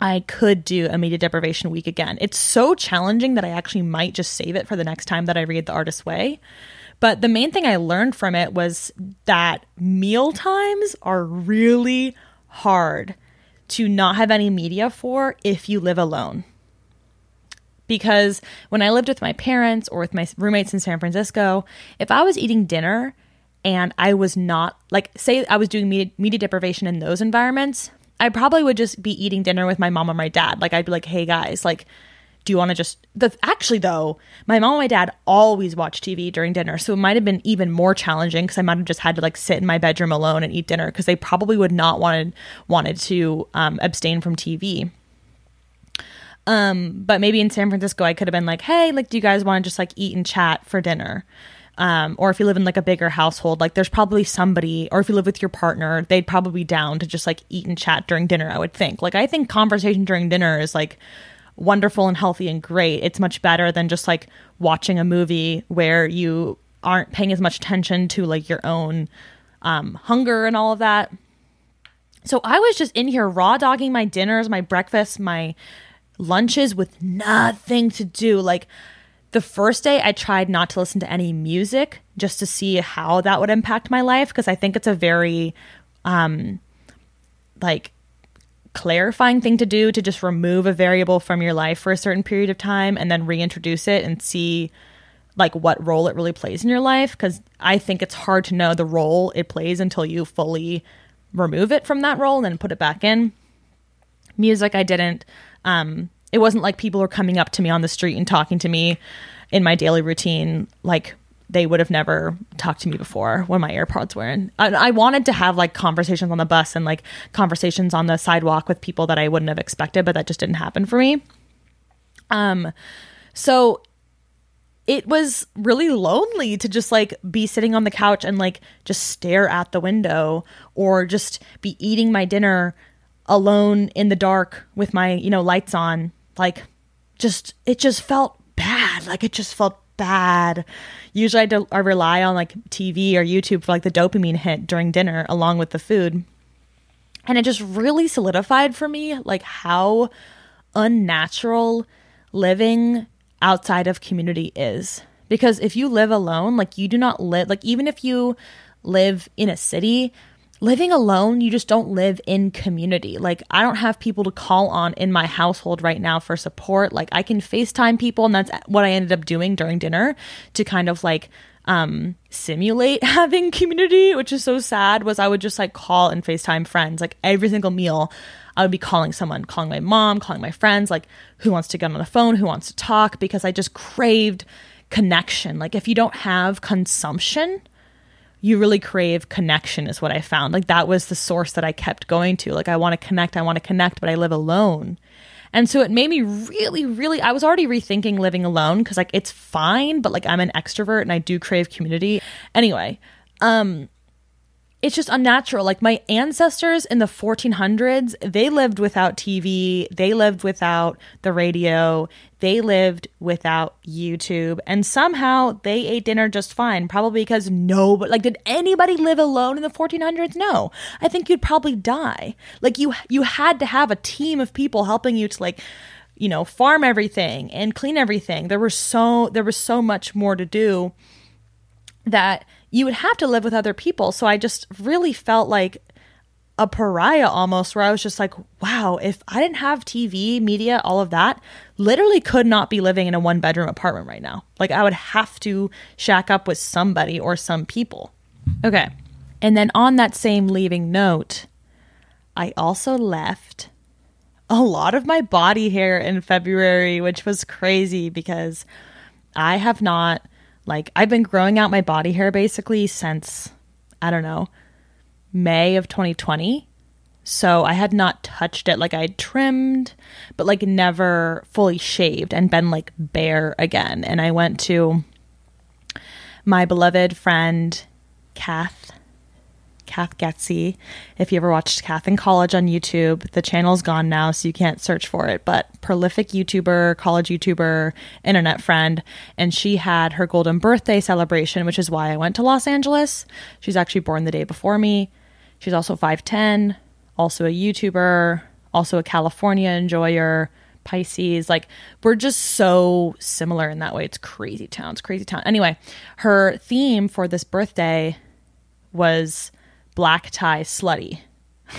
I could do a media deprivation week again. It's so challenging that I actually might just save it for the next time that I read The Artist's Way. But the main thing I learned from it was that meal times are really hard to not have any media for if you live alone because when I lived with my parents or with my roommates in San Francisco, if I was eating dinner and I was not like say I was doing media, media deprivation in those environments, I probably would just be eating dinner with my mom or my dad. Like I'd be like, "Hey guys, like do you want to just the actually though my mom and my dad always watch tv during dinner so it might have been even more challenging because i might have just had to like sit in my bedroom alone and eat dinner because they probably would not wanted wanted to um, abstain from tv um, but maybe in San Francisco, I could have been like, hey, like, do you guys want to just like eat and chat for dinner? Um, or if you live in like a bigger household, like there's probably somebody, or if you live with your partner, they'd probably be down to just like eat and chat during dinner, I would think. Like, I think conversation during dinner is like wonderful and healthy and great. It's much better than just like watching a movie where you aren't paying as much attention to like your own um, hunger and all of that. So I was just in here raw dogging my dinners, my breakfast, my lunches with nothing to do. Like the first day, I tried not to listen to any music just to see how that would impact my life because I think it's a very, um, like, clarifying thing to do to just remove a variable from your life for a certain period of time and then reintroduce it and see like what role it really plays in your life because I think it's hard to know the role it plays until you fully remove it from that role and then put it back in. Music I didn't um, it wasn't like people were coming up to me on the street and talking to me in my daily routine like they would have never talked to me before when my AirPods were in. I, I, wanted to have like conversations on the bus and like conversations on the sidewalk with people that I wouldn't have expected, but that just didn't happen for me. Um, so it was really lonely to just like be sitting on the couch and like just stare at the window or just be eating my dinner alone in the dark with my, you know, lights on. Like, just, it just felt bad. Like, it just felt bad. Usually I, do, I rely on like TV or YouTube for like the dopamine hit during dinner along with the food. And it just really solidified for me like how unnatural living outside of community is. Because if you live alone, like you do not live, like even if you live in a city, living alone, you just don't live in community. Like, I don't have people to call on in my household right now for support. Like, I can FaceTime people, and that's what I ended up doing during dinner to kind of like um simulate having community, which is so sad. Was I would just like call and FaceTime friends like every single meal. I would be calling someone, calling my mom, calling my friends, like who wants to get on the phone, who wants to talk, because I just craved connection. Like, if you don't have consumption, you really crave connection is what I found. Like that was the source that I kept going to. Like I want to connect, I want to connect, but I live alone. And so it made me really, really, I was already rethinking living alone because like it's fine, but like I'm an extrovert and I do crave community. Anyway, um, it's just unnatural. Like my ancestors in the 1400s, they lived without TV, they lived without the radio, they lived without YouTube, and somehow they ate dinner just fine. Probably because no, but like, did anybody live alone in the 1400s? No. I think you'd probably die. Like you, you had to have a team of people helping you to like, you know, farm everything and clean everything. There was so there was so much more to do that you would have to live with other people. So I just really felt like a pariah almost, where I was just like, wow, if I didn't have TV, media, all of that, literally could not be living in a one bedroom apartment right now. Like I would have to shack up with somebody or some people. Okay. And then on that same leaving note, I also left a lot of my body hair in February, which was crazy because I have not like I've been growing out my body hair basically since I don't know, May of 2020. So I had not touched it like I would trimmed, but like never fully shaved and been like bare again. And I went to my beloved friend Kath Kath Getsy. If you ever watched Kath in college on YouTube, the channel's gone now, so you can't search for it. But prolific YouTuber, college YouTuber, internet friend, and she had her golden birthday celebration, which is why I went to Los Angeles. She's actually born the day before me. She's also 5'10, also a YouTuber, also a California enjoyer. Pisces. Like we're just so similar in that way. It's crazy town. It's crazy town. Anyway, her theme for this birthday was black tie slutty.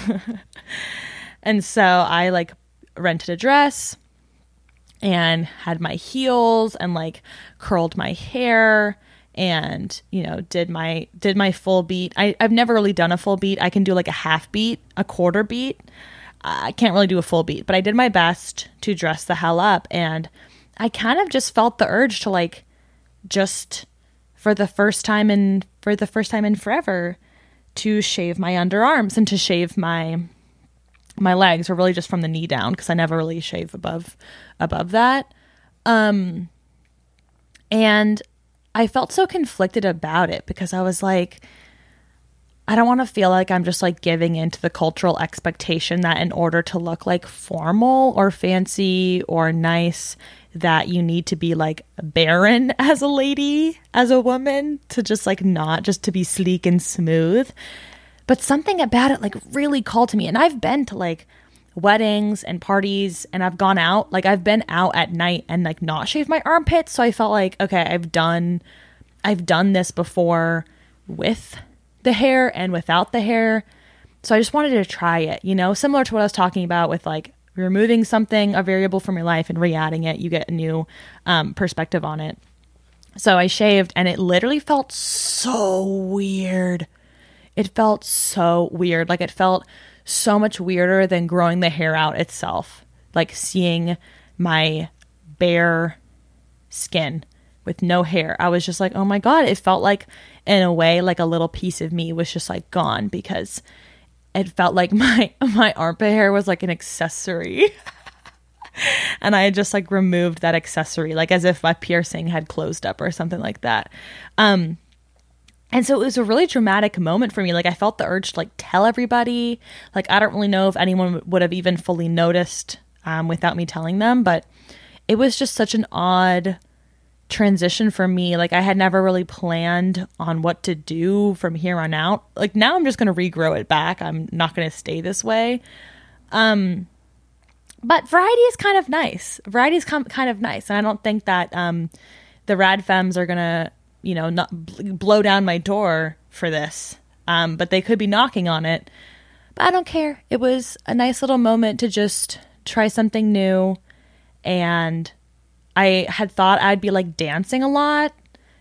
and so I like rented a dress and had my heels and like curled my hair and you know did my did my full beat. I, i've never really done a full beat. I can do like a half beat a quarter beat. I can't really do a full beat but i did my best to dress the hell up and i kind of just felt the urge to like just for the first time in for the first time in forever to shave my underarms and to shave my my legs or really just from the knee down because I never really shave above above that. Um and I felt so conflicted about it because I was like I don't want to feel like I'm just like giving into the cultural expectation that in order to look like formal or fancy or nice that you need to be like barren as a lady, as a woman, to just like not just to be sleek and smooth. But something about it like really called to me. And I've been to like weddings and parties and I've gone out. Like I've been out at night and like not shaved my armpits. So I felt like, okay, I've done I've done this before with the hair and without the hair. So I just wanted to try it, you know, similar to what I was talking about with like removing something, a variable from your life, and re adding it, you get a new um, perspective on it. So I shaved, and it literally felt so weird. It felt so weird. Like it felt so much weirder than growing the hair out itself. Like seeing my bare skin with no hair. I was just like, oh my God. It felt like, in a way, like a little piece of me was just like gone because it felt like my my armpit hair was like an accessory. and I had just like removed that accessory, like as if my piercing had closed up or something like that. Um, and so it was a really dramatic moment for me. Like I felt the urge to like tell everybody. Like I don't really know if anyone would have even fully noticed um, without me telling them, but it was just such an odd transition for me. Like I had never really planned on what to do from here on out. Like now I'm just going to regrow it back. I'm not going to stay this way. Um but variety is kind of nice. Variety is com- kind of nice. And I don't think that um the rad femmes are going to, you know, not bl- blow down my door for this. um, but they could be knocking on it. But I don't care. It was a nice little moment to just try something new. And I had thought I'd be like dancing a lot.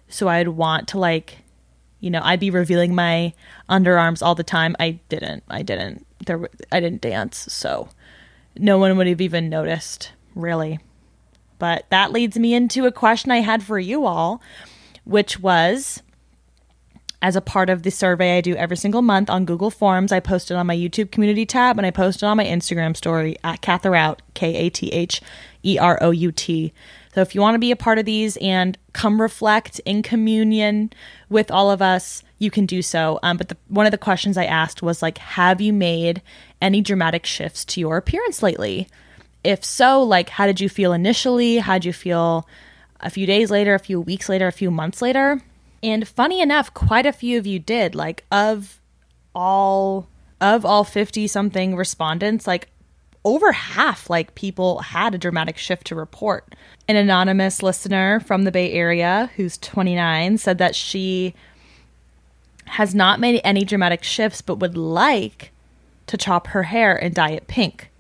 So I'd want to like, you know, I'd be revealing my underarms all the time. I didn't. I didn't. There, I didn't dance. So no one would have even noticed, really. But that leads me into a question I had for you all, which was as a part of the survey I do every single month on Google Forms. I post it on my YouTube community tab and I post it on my Instagram story at Katherout, K A T H E R O U T. So if you want to be a part of these and come reflect in communion with all of us, you can do so. Um, but the, one of the questions I asked was like, have you made any dramatic shifts to your appearance lately? If so, like, how did you feel initially? How did you feel a few days later, a few weeks later, a few months later? And funny enough, quite a few of you did. Like of all of all 50 something respondents, like over half like people had a dramatic shift to report. An anonymous listener from the Bay Area who's 29 said that she has not made any dramatic shifts but would like to chop her hair and dye it pink,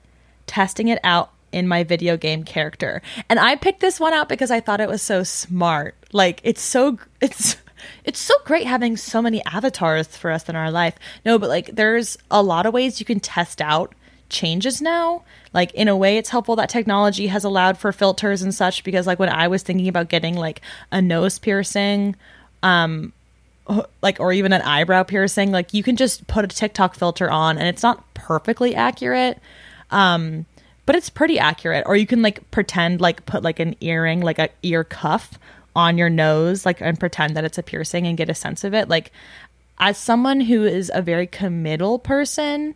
testing it out in my video game character. And I picked this one out because I thought it was so smart. Like it's so it's it's so great having so many avatars for us in our life. No, but like there's a lot of ways you can test out changes now. Like in a way it's helpful that technology has allowed for filters and such because like when I was thinking about getting like a nose piercing um like or even an eyebrow piercing, like you can just put a TikTok filter on and it's not perfectly accurate. Um but it's pretty accurate or you can like pretend like put like an earring like a ear cuff on your nose like and pretend that it's a piercing and get a sense of it like as someone who is a very committal person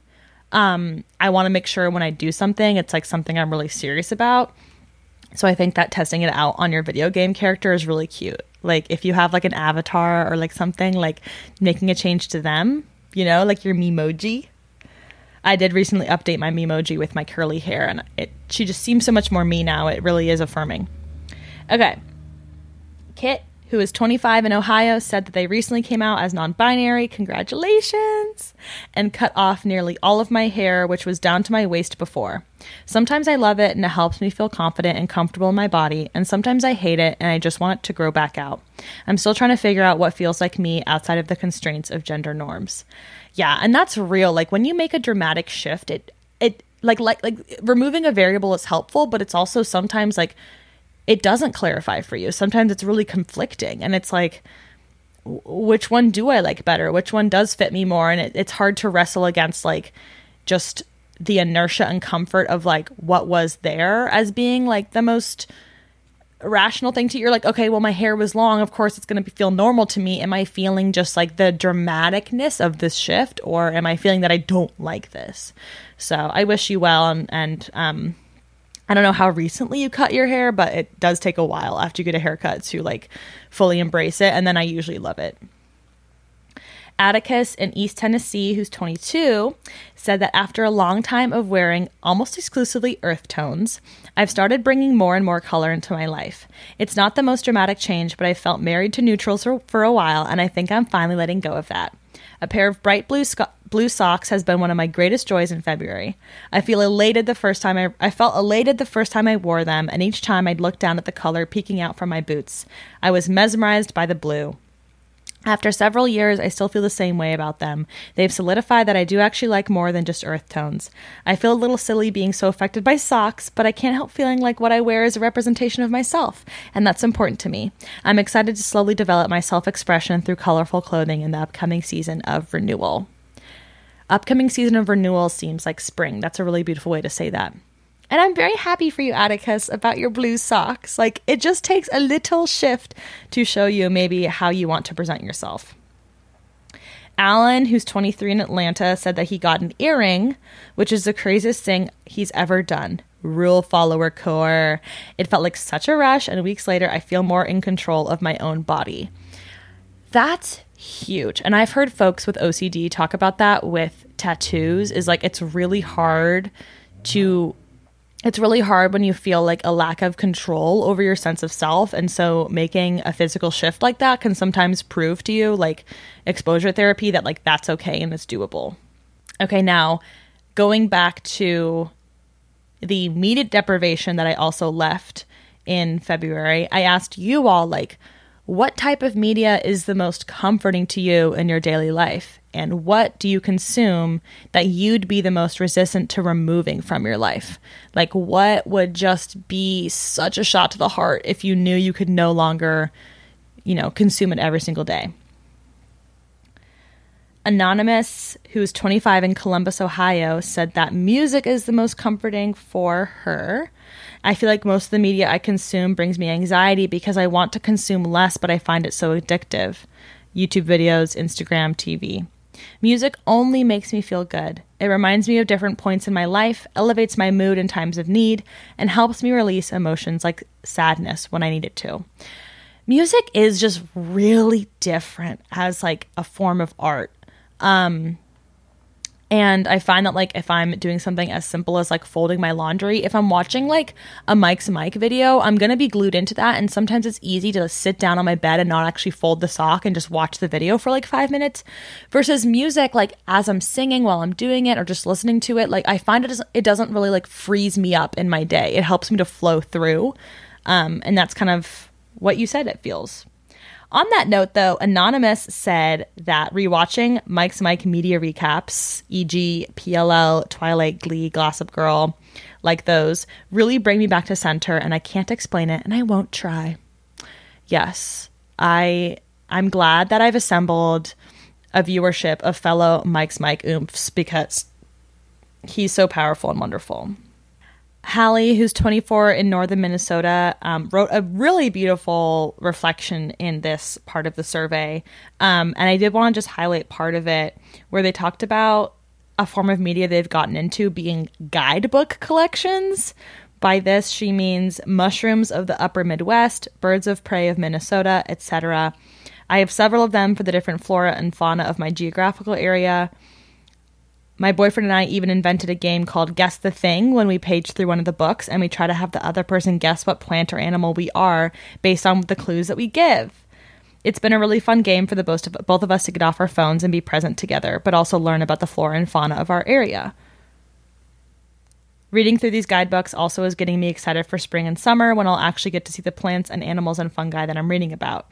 um i want to make sure when i do something it's like something i'm really serious about so i think that testing it out on your video game character is really cute like if you have like an avatar or like something like making a change to them you know like your memoji I did recently update my memoji with my curly hair, and it she just seems so much more me now. It really is affirming. Okay, Kit, who is 25 in Ohio, said that they recently came out as non binary. Congratulations! And cut off nearly all of my hair, which was down to my waist before. Sometimes I love it and it helps me feel confident and comfortable in my body, and sometimes I hate it and I just want it to grow back out. I'm still trying to figure out what feels like me outside of the constraints of gender norms. Yeah, and that's real. Like when you make a dramatic shift, it, it, like, like, like removing a variable is helpful, but it's also sometimes like, it doesn't clarify for you. Sometimes it's really conflicting and it's like, which one do I like better? Which one does fit me more? And it, it's hard to wrestle against like just the inertia and comfort of like what was there as being like the most rational thing to you. You're like, okay, well, my hair was long. Of course, it's going to feel normal to me. Am I feeling just like the dramaticness of this shift, or am I feeling that I don't like this? So I wish you well, and, and um, I don't know how recently you cut your hair, but it does take a while after you get a haircut to like fully embrace it. And then I usually love it. Atticus in East Tennessee, who's 22, said that after a long time of wearing almost exclusively earth tones, I've started bringing more and more color into my life. It's not the most dramatic change, but I felt married to neutrals for, for a while, and I think I'm finally letting go of that. A pair of bright blue sc- blue socks has been one of my greatest joys in February. I feel elated the first time I I felt elated the first time I wore them, and each time I'd look down at the color peeking out from my boots. I was mesmerized by the blue. After several years, I still feel the same way about them. They've solidified that I do actually like more than just earth tones. I feel a little silly being so affected by socks, but I can't help feeling like what I wear is a representation of myself, and that's important to me. I'm excited to slowly develop my self expression through colorful clothing in the upcoming season of renewal. Upcoming season of renewal seems like spring. That's a really beautiful way to say that. And I'm very happy for you, Atticus, about your blue socks. Like, it just takes a little shift to show you maybe how you want to present yourself. Alan, who's 23 in Atlanta, said that he got an earring, which is the craziest thing he's ever done. Rule follower core. It felt like such a rush, and weeks later, I feel more in control of my own body. That's huge. And I've heard folks with OCD talk about that with tattoos, is like it's really hard to it's really hard when you feel like a lack of control over your sense of self. And so making a physical shift like that can sometimes prove to you, like exposure therapy, that like that's okay and it's doable. Okay, now going back to the media deprivation that I also left in February, I asked you all, like, what type of media is the most comforting to you in your daily life? And what do you consume that you'd be the most resistant to removing from your life? Like, what would just be such a shot to the heart if you knew you could no longer, you know, consume it every single day? Anonymous, who's 25 in Columbus, Ohio, said that music is the most comforting for her. I feel like most of the media I consume brings me anxiety because I want to consume less, but I find it so addictive. YouTube videos, Instagram, TV. Music only makes me feel good. It reminds me of different points in my life, elevates my mood in times of need, and helps me release emotions like sadness when I need it to. Music is just really different as like a form of art. Um, and I find that like if I'm doing something as simple as like folding my laundry, if I'm watching like a Mike's Mic video, I'm gonna be glued into that. And sometimes it's easy to sit down on my bed and not actually fold the sock and just watch the video for like five minutes. Versus music, like as I'm singing while I'm doing it or just listening to it, like I find it doesn't it doesn't really like freeze me up in my day. It helps me to flow through. Um, and that's kind of what you said it feels. On that note, though, Anonymous said that rewatching Mike's Mic media recaps, e.g., PLL, Twilight, Glee, Gossip Girl, like those, really bring me back to center, and I can't explain it, and I won't try. Yes, I I'm glad that I've assembled a viewership of fellow Mike's Mic oomphs because he's so powerful and wonderful. Hallie, who's 24 in northern Minnesota, um, wrote a really beautiful reflection in this part of the survey. Um, and I did want to just highlight part of it where they talked about a form of media they've gotten into being guidebook collections. By this, she means mushrooms of the upper Midwest, birds of prey of Minnesota, etc. I have several of them for the different flora and fauna of my geographical area. My boyfriend and I even invented a game called Guess the Thing when we page through one of the books and we try to have the other person guess what plant or animal we are based on the clues that we give. It's been a really fun game for the both of, both of us to get off our phones and be present together, but also learn about the flora and fauna of our area. Reading through these guidebooks also is getting me excited for spring and summer when I'll actually get to see the plants and animals and fungi that I'm reading about.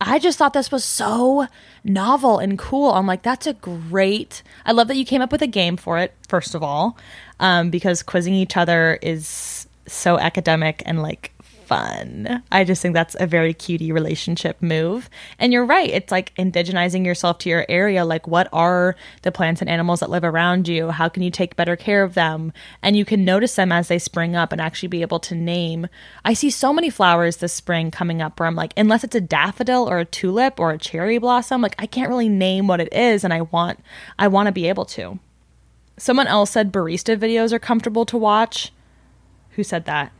I just thought this was so novel and cool. I'm like, that's a great. I love that you came up with a game for it, first of all, um, because quizzing each other is so academic and like fun. I just think that's a very cutie relationship move. And you're right. It's like indigenizing yourself to your area. Like, what are the plants and animals that live around you? How can you take better care of them? And you can notice them as they spring up and actually be able to name. I see so many flowers this spring coming up where I'm like, unless it's a daffodil or a tulip or a cherry blossom, like I can't really name what it is. And I want, I want to be able to. Someone else said barista videos are comfortable to watch. Who said that?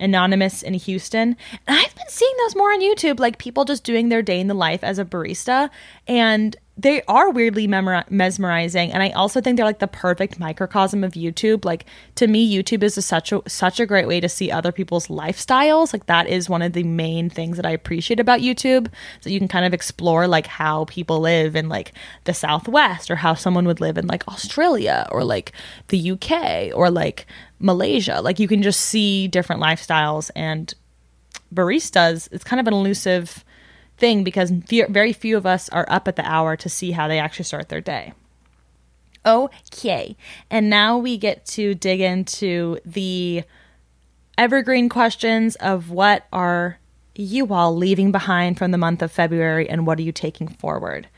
Anonymous in Houston. And I've been seeing those more on YouTube, like people just doing their day in the life as a barista. And they are weirdly mesmerizing and i also think they're like the perfect microcosm of youtube like to me youtube is a, such a such a great way to see other people's lifestyles like that is one of the main things that i appreciate about youtube so you can kind of explore like how people live in like the southwest or how someone would live in like australia or like the uk or like malaysia like you can just see different lifestyles and baristas it's kind of an elusive thing because very few of us are up at the hour to see how they actually start their day. Okay, and now we get to dig into the evergreen questions of what are you all leaving behind from the month of February and what are you taking forward?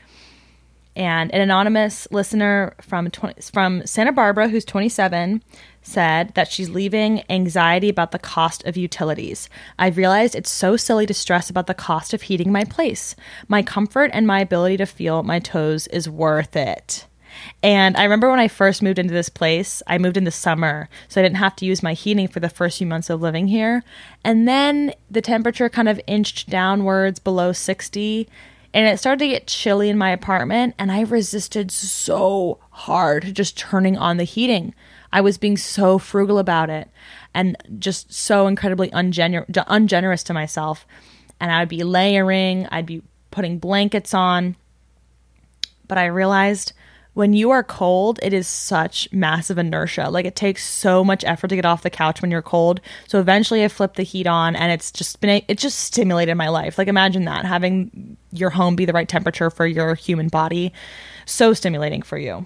And an anonymous listener from 20, from Santa Barbara who's 27 said that she's leaving anxiety about the cost of utilities. I've realized it's so silly to stress about the cost of heating my place. My comfort and my ability to feel my toes is worth it. And I remember when I first moved into this place, I moved in the summer, so I didn't have to use my heating for the first few months of living here. And then the temperature kind of inched downwards below 60 and it started to get chilly in my apartment and I resisted so hard just turning on the heating. I was being so frugal about it and just so incredibly ungener- ungenerous to myself. And I would be layering, I'd be putting blankets on. But I realized when you are cold, it is such massive inertia. Like it takes so much effort to get off the couch when you're cold. So eventually I flipped the heat on and it's just been, it just stimulated my life. Like imagine that having your home be the right temperature for your human body. So stimulating for you.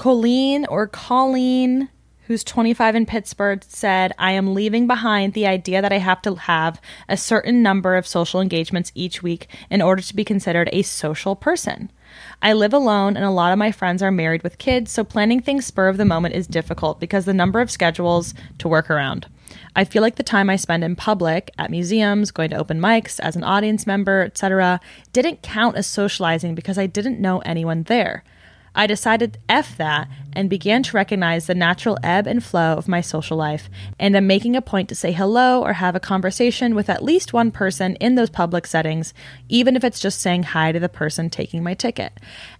Colleen or Colleen, who's 25 in Pittsburgh, said, I am leaving behind the idea that I have to have a certain number of social engagements each week in order to be considered a social person. I live alone, and a lot of my friends are married with kids, so planning things spur of the moment is difficult because the number of schedules to work around. I feel like the time I spend in public, at museums, going to open mics, as an audience member, etc., didn't count as socializing because I didn't know anyone there. I decided F that and began to recognize the natural ebb and flow of my social life, and I'm making a point to say hello or have a conversation with at least one person in those public settings, even if it's just saying hi to the person taking my ticket.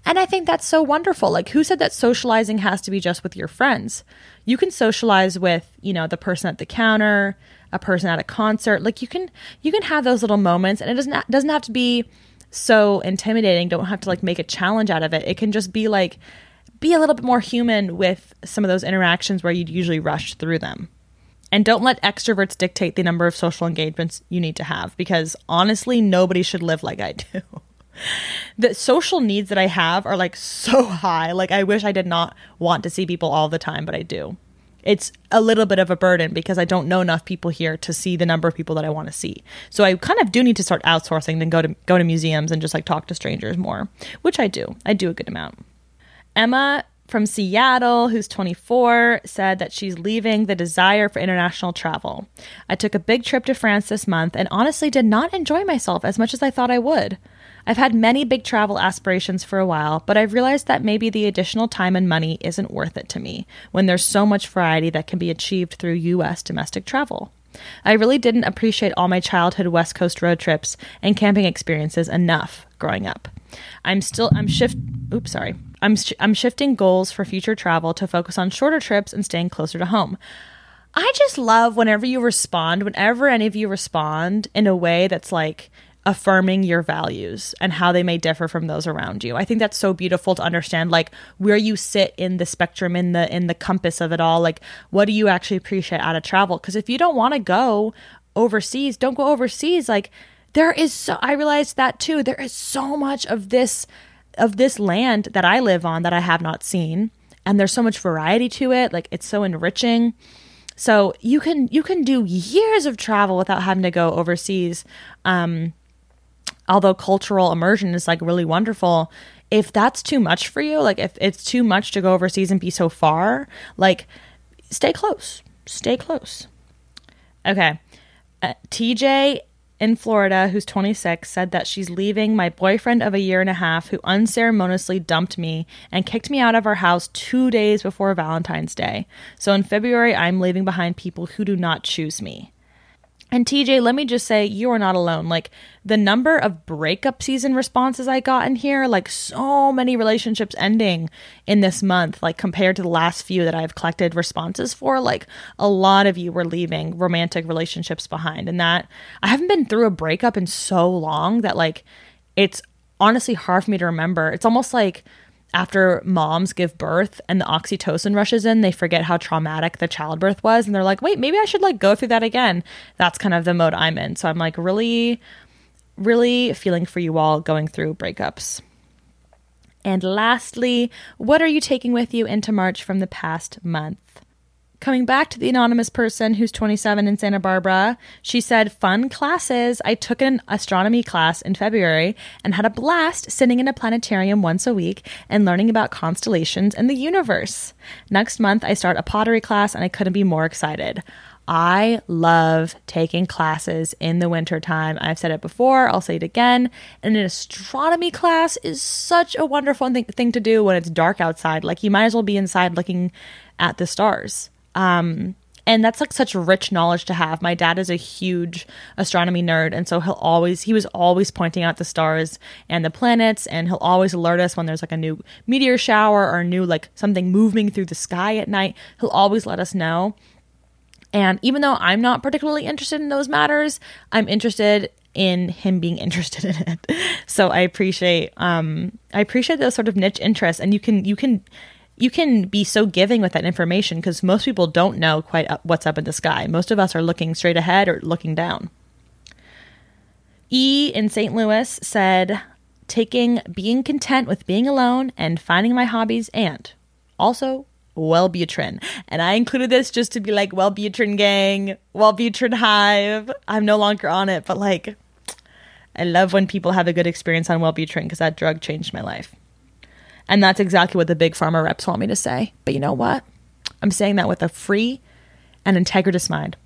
And I think that's so wonderful. Like, who said that socializing has to be just with your friends? You can socialize with, you know, the person at the counter, a person at a concert. Like, you can you can have those little moments, and it doesn't doesn't have to be so intimidating. Don't have to like make a challenge out of it. It can just be like be a little bit more human with some of those interactions where you'd usually rush through them. And don't let extroverts dictate the number of social engagements you need to have because honestly, nobody should live like I do. the social needs that I have are like so high. Like, I wish I did not want to see people all the time, but I do it's a little bit of a burden because I don't know enough people here to see the number of people that I want to see. So I kind of do need to start outsourcing and go to go to museums and just like talk to strangers more, which I do. I do a good amount. Emma from Seattle, who's 24, said that she's leaving the desire for international travel. I took a big trip to France this month and honestly did not enjoy myself as much as I thought I would. I've had many big travel aspirations for a while, but I've realized that maybe the additional time and money isn't worth it to me when there's so much variety that can be achieved through US domestic travel. I really didn't appreciate all my childhood West Coast road trips and camping experiences enough growing up. I'm still I'm shift oops sorry. I'm sh- I'm shifting goals for future travel to focus on shorter trips and staying closer to home. I just love whenever you respond, whenever any of you respond in a way that's like affirming your values and how they may differ from those around you. I think that's so beautiful to understand like where you sit in the spectrum in the in the compass of it all. Like what do you actually appreciate out of travel? Because if you don't want to go overseas, don't go overseas. Like there is so I realized that too. There is so much of this of this land that I live on that I have not seen. And there's so much variety to it. Like it's so enriching. So you can you can do years of travel without having to go overseas. Um, although cultural immersion is like really wonderful, if that's too much for you, like if it's too much to go overseas and be so far, like stay close. Stay close. Okay. Uh, TJ in Florida, who's 26, said that she's leaving my boyfriend of a year and a half who unceremoniously dumped me and kicked me out of our house two days before Valentine's Day. So in February, I'm leaving behind people who do not choose me. And TJ, let me just say, you are not alone. Like the number of breakup season responses I got in here, like so many relationships ending in this month, like compared to the last few that I've collected responses for, like a lot of you were leaving romantic relationships behind. And that I haven't been through a breakup in so long that, like, it's honestly hard for me to remember. It's almost like after moms give birth and the oxytocin rushes in, they forget how traumatic the childbirth was. And they're like, wait, maybe I should like go through that again. That's kind of the mode I'm in. So I'm like really, really feeling for you all going through breakups. And lastly, what are you taking with you into March from the past month? Coming back to the anonymous person who's 27 in Santa Barbara, she said, Fun classes. I took an astronomy class in February and had a blast sitting in a planetarium once a week and learning about constellations and the universe. Next month, I start a pottery class and I couldn't be more excited. I love taking classes in the wintertime. I've said it before, I'll say it again. And an astronomy class is such a wonderful thing, thing to do when it's dark outside. Like, you might as well be inside looking at the stars. Um, and that's like such rich knowledge to have. My dad is a huge astronomy nerd, and so he'll always he was always pointing out the stars and the planets, and he'll always alert us when there's like a new meteor shower or new like something moving through the sky at night. He'll always let us know. And even though I'm not particularly interested in those matters, I'm interested in him being interested in it. So I appreciate um I appreciate those sort of niche interests and you can you can you can be so giving with that information because most people don't know quite what's up in the sky. Most of us are looking straight ahead or looking down. E in St. Louis said, taking being content with being alone and finding my hobbies and also Wellbutrin. And I included this just to be like, Wellbutrin gang, Wellbutrin hive. I'm no longer on it, but like, I love when people have a good experience on Wellbutrin because that drug changed my life. And that's exactly what the big pharma reps want me to say. But you know what? I'm saying that with a free and integritous mind.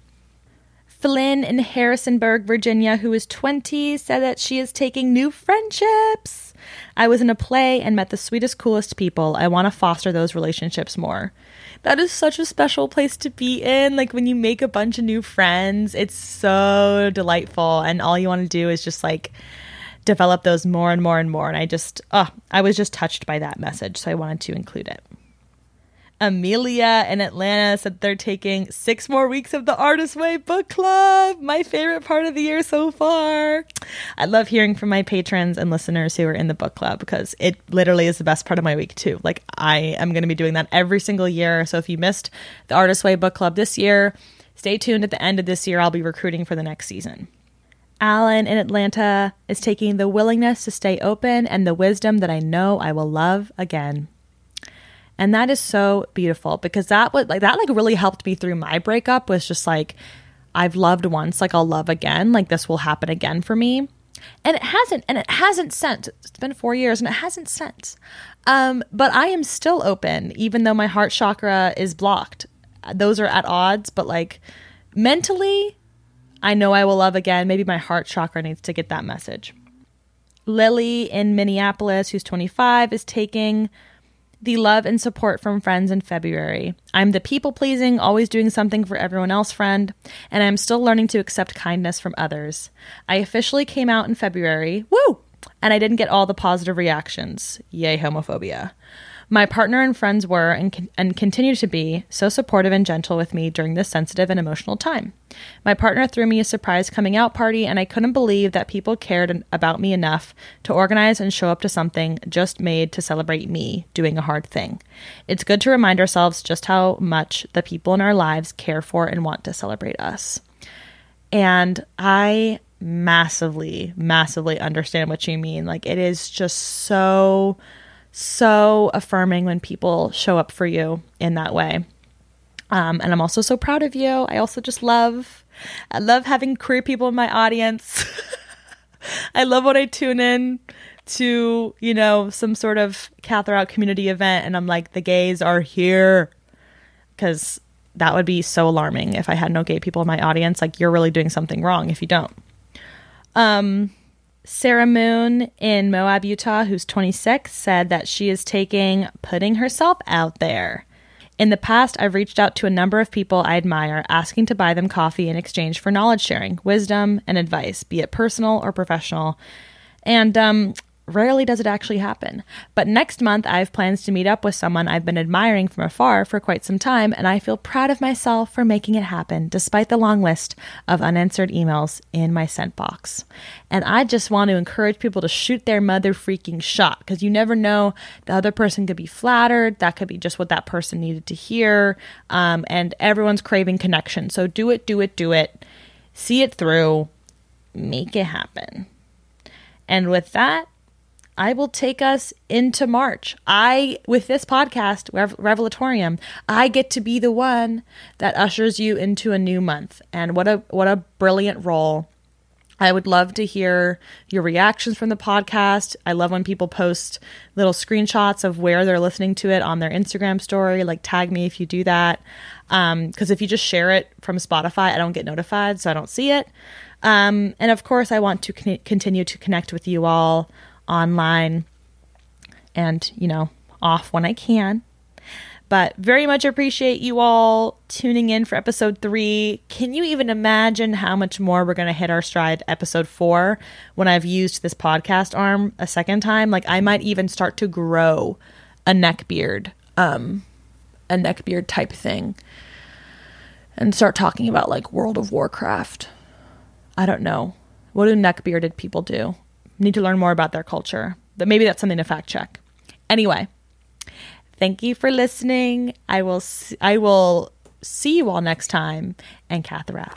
Flynn in Harrisonburg, Virginia, who is 20, said that she is taking new friendships. I was in a play and met the sweetest, coolest people. I want to foster those relationships more. That is such a special place to be in. Like when you make a bunch of new friends, it's so delightful. And all you want to do is just like develop those more and more and more. And I just, oh, I was just touched by that message. So I wanted to include it. Amelia in Atlanta said they're taking six more weeks of the Artist Way Book Club. My favorite part of the year so far. I love hearing from my patrons and listeners who are in the book club because it literally is the best part of my week, too. Like, I am going to be doing that every single year. So if you missed the Artist Way Book Club this year, stay tuned at the end of this year. I'll be recruiting for the next season. Alan in Atlanta is taking the willingness to stay open and the wisdom that I know I will love again. And that is so beautiful because that was like that like really helped me through my breakup was just like I've loved once, like I'll love again, like this will happen again for me. And it hasn't and it hasn't since. It's been 4 years and it hasn't since. Um but I am still open even though my heart chakra is blocked. Those are at odds, but like mentally I know I will love again. Maybe my heart chakra needs to get that message. Lily in Minneapolis, who's 25, is taking the love and support from friends in February. I'm the people pleasing, always doing something for everyone else friend, and I'm still learning to accept kindness from others. I officially came out in February. Woo! And I didn't get all the positive reactions. Yay, homophobia. My partner and friends were and, and continue to be so supportive and gentle with me during this sensitive and emotional time. My partner threw me a surprise coming out party, and I couldn't believe that people cared about me enough to organize and show up to something just made to celebrate me doing a hard thing. It's good to remind ourselves just how much the people in our lives care for and want to celebrate us. And I massively, massively understand what you mean. Like, it is just so so affirming when people show up for you in that way. Um, and I'm also so proud of you. I also just love, I love having queer people in my audience. I love when I tune in to, you know, some sort of Katherout community event and I'm like, the gays are here. Because that would be so alarming if I had no gay people in my audience. Like, you're really doing something wrong if you don't. Um, Sarah Moon in Moab, Utah, who's 26, said that she is taking putting herself out there. In the past, I've reached out to a number of people I admire, asking to buy them coffee in exchange for knowledge sharing, wisdom, and advice, be it personal or professional. And um, Rarely does it actually happen. But next month, I have plans to meet up with someone I've been admiring from afar for quite some time, and I feel proud of myself for making it happen, despite the long list of unanswered emails in my sent box. And I just want to encourage people to shoot their mother freaking shot because you never know. The other person could be flattered, that could be just what that person needed to hear, um, and everyone's craving connection. So do it, do it, do it. See it through, make it happen. And with that, I will take us into March. I, with this podcast, Rev- Revelatorium, I get to be the one that ushers you into a new month. And what a what a brilliant role. I would love to hear your reactions from the podcast. I love when people post little screenshots of where they're listening to it on their Instagram story. Like, tag me if you do that. Because um, if you just share it from Spotify, I don't get notified, so I don't see it. Um, and of course, I want to con- continue to connect with you all online and, you know, off when I can. But very much appreciate you all tuning in for episode three. Can you even imagine how much more we're going to hit our stride episode four when I've used this podcast arm a second time? Like, I might even start to grow a neck beard, um, a neck beard type thing, and start talking about like World of Warcraft. I don't know. What do neck bearded people do? Need to learn more about their culture. But maybe that's something to fact check. Anyway, thank you for listening. I will s- I will see you all next time and Catherine.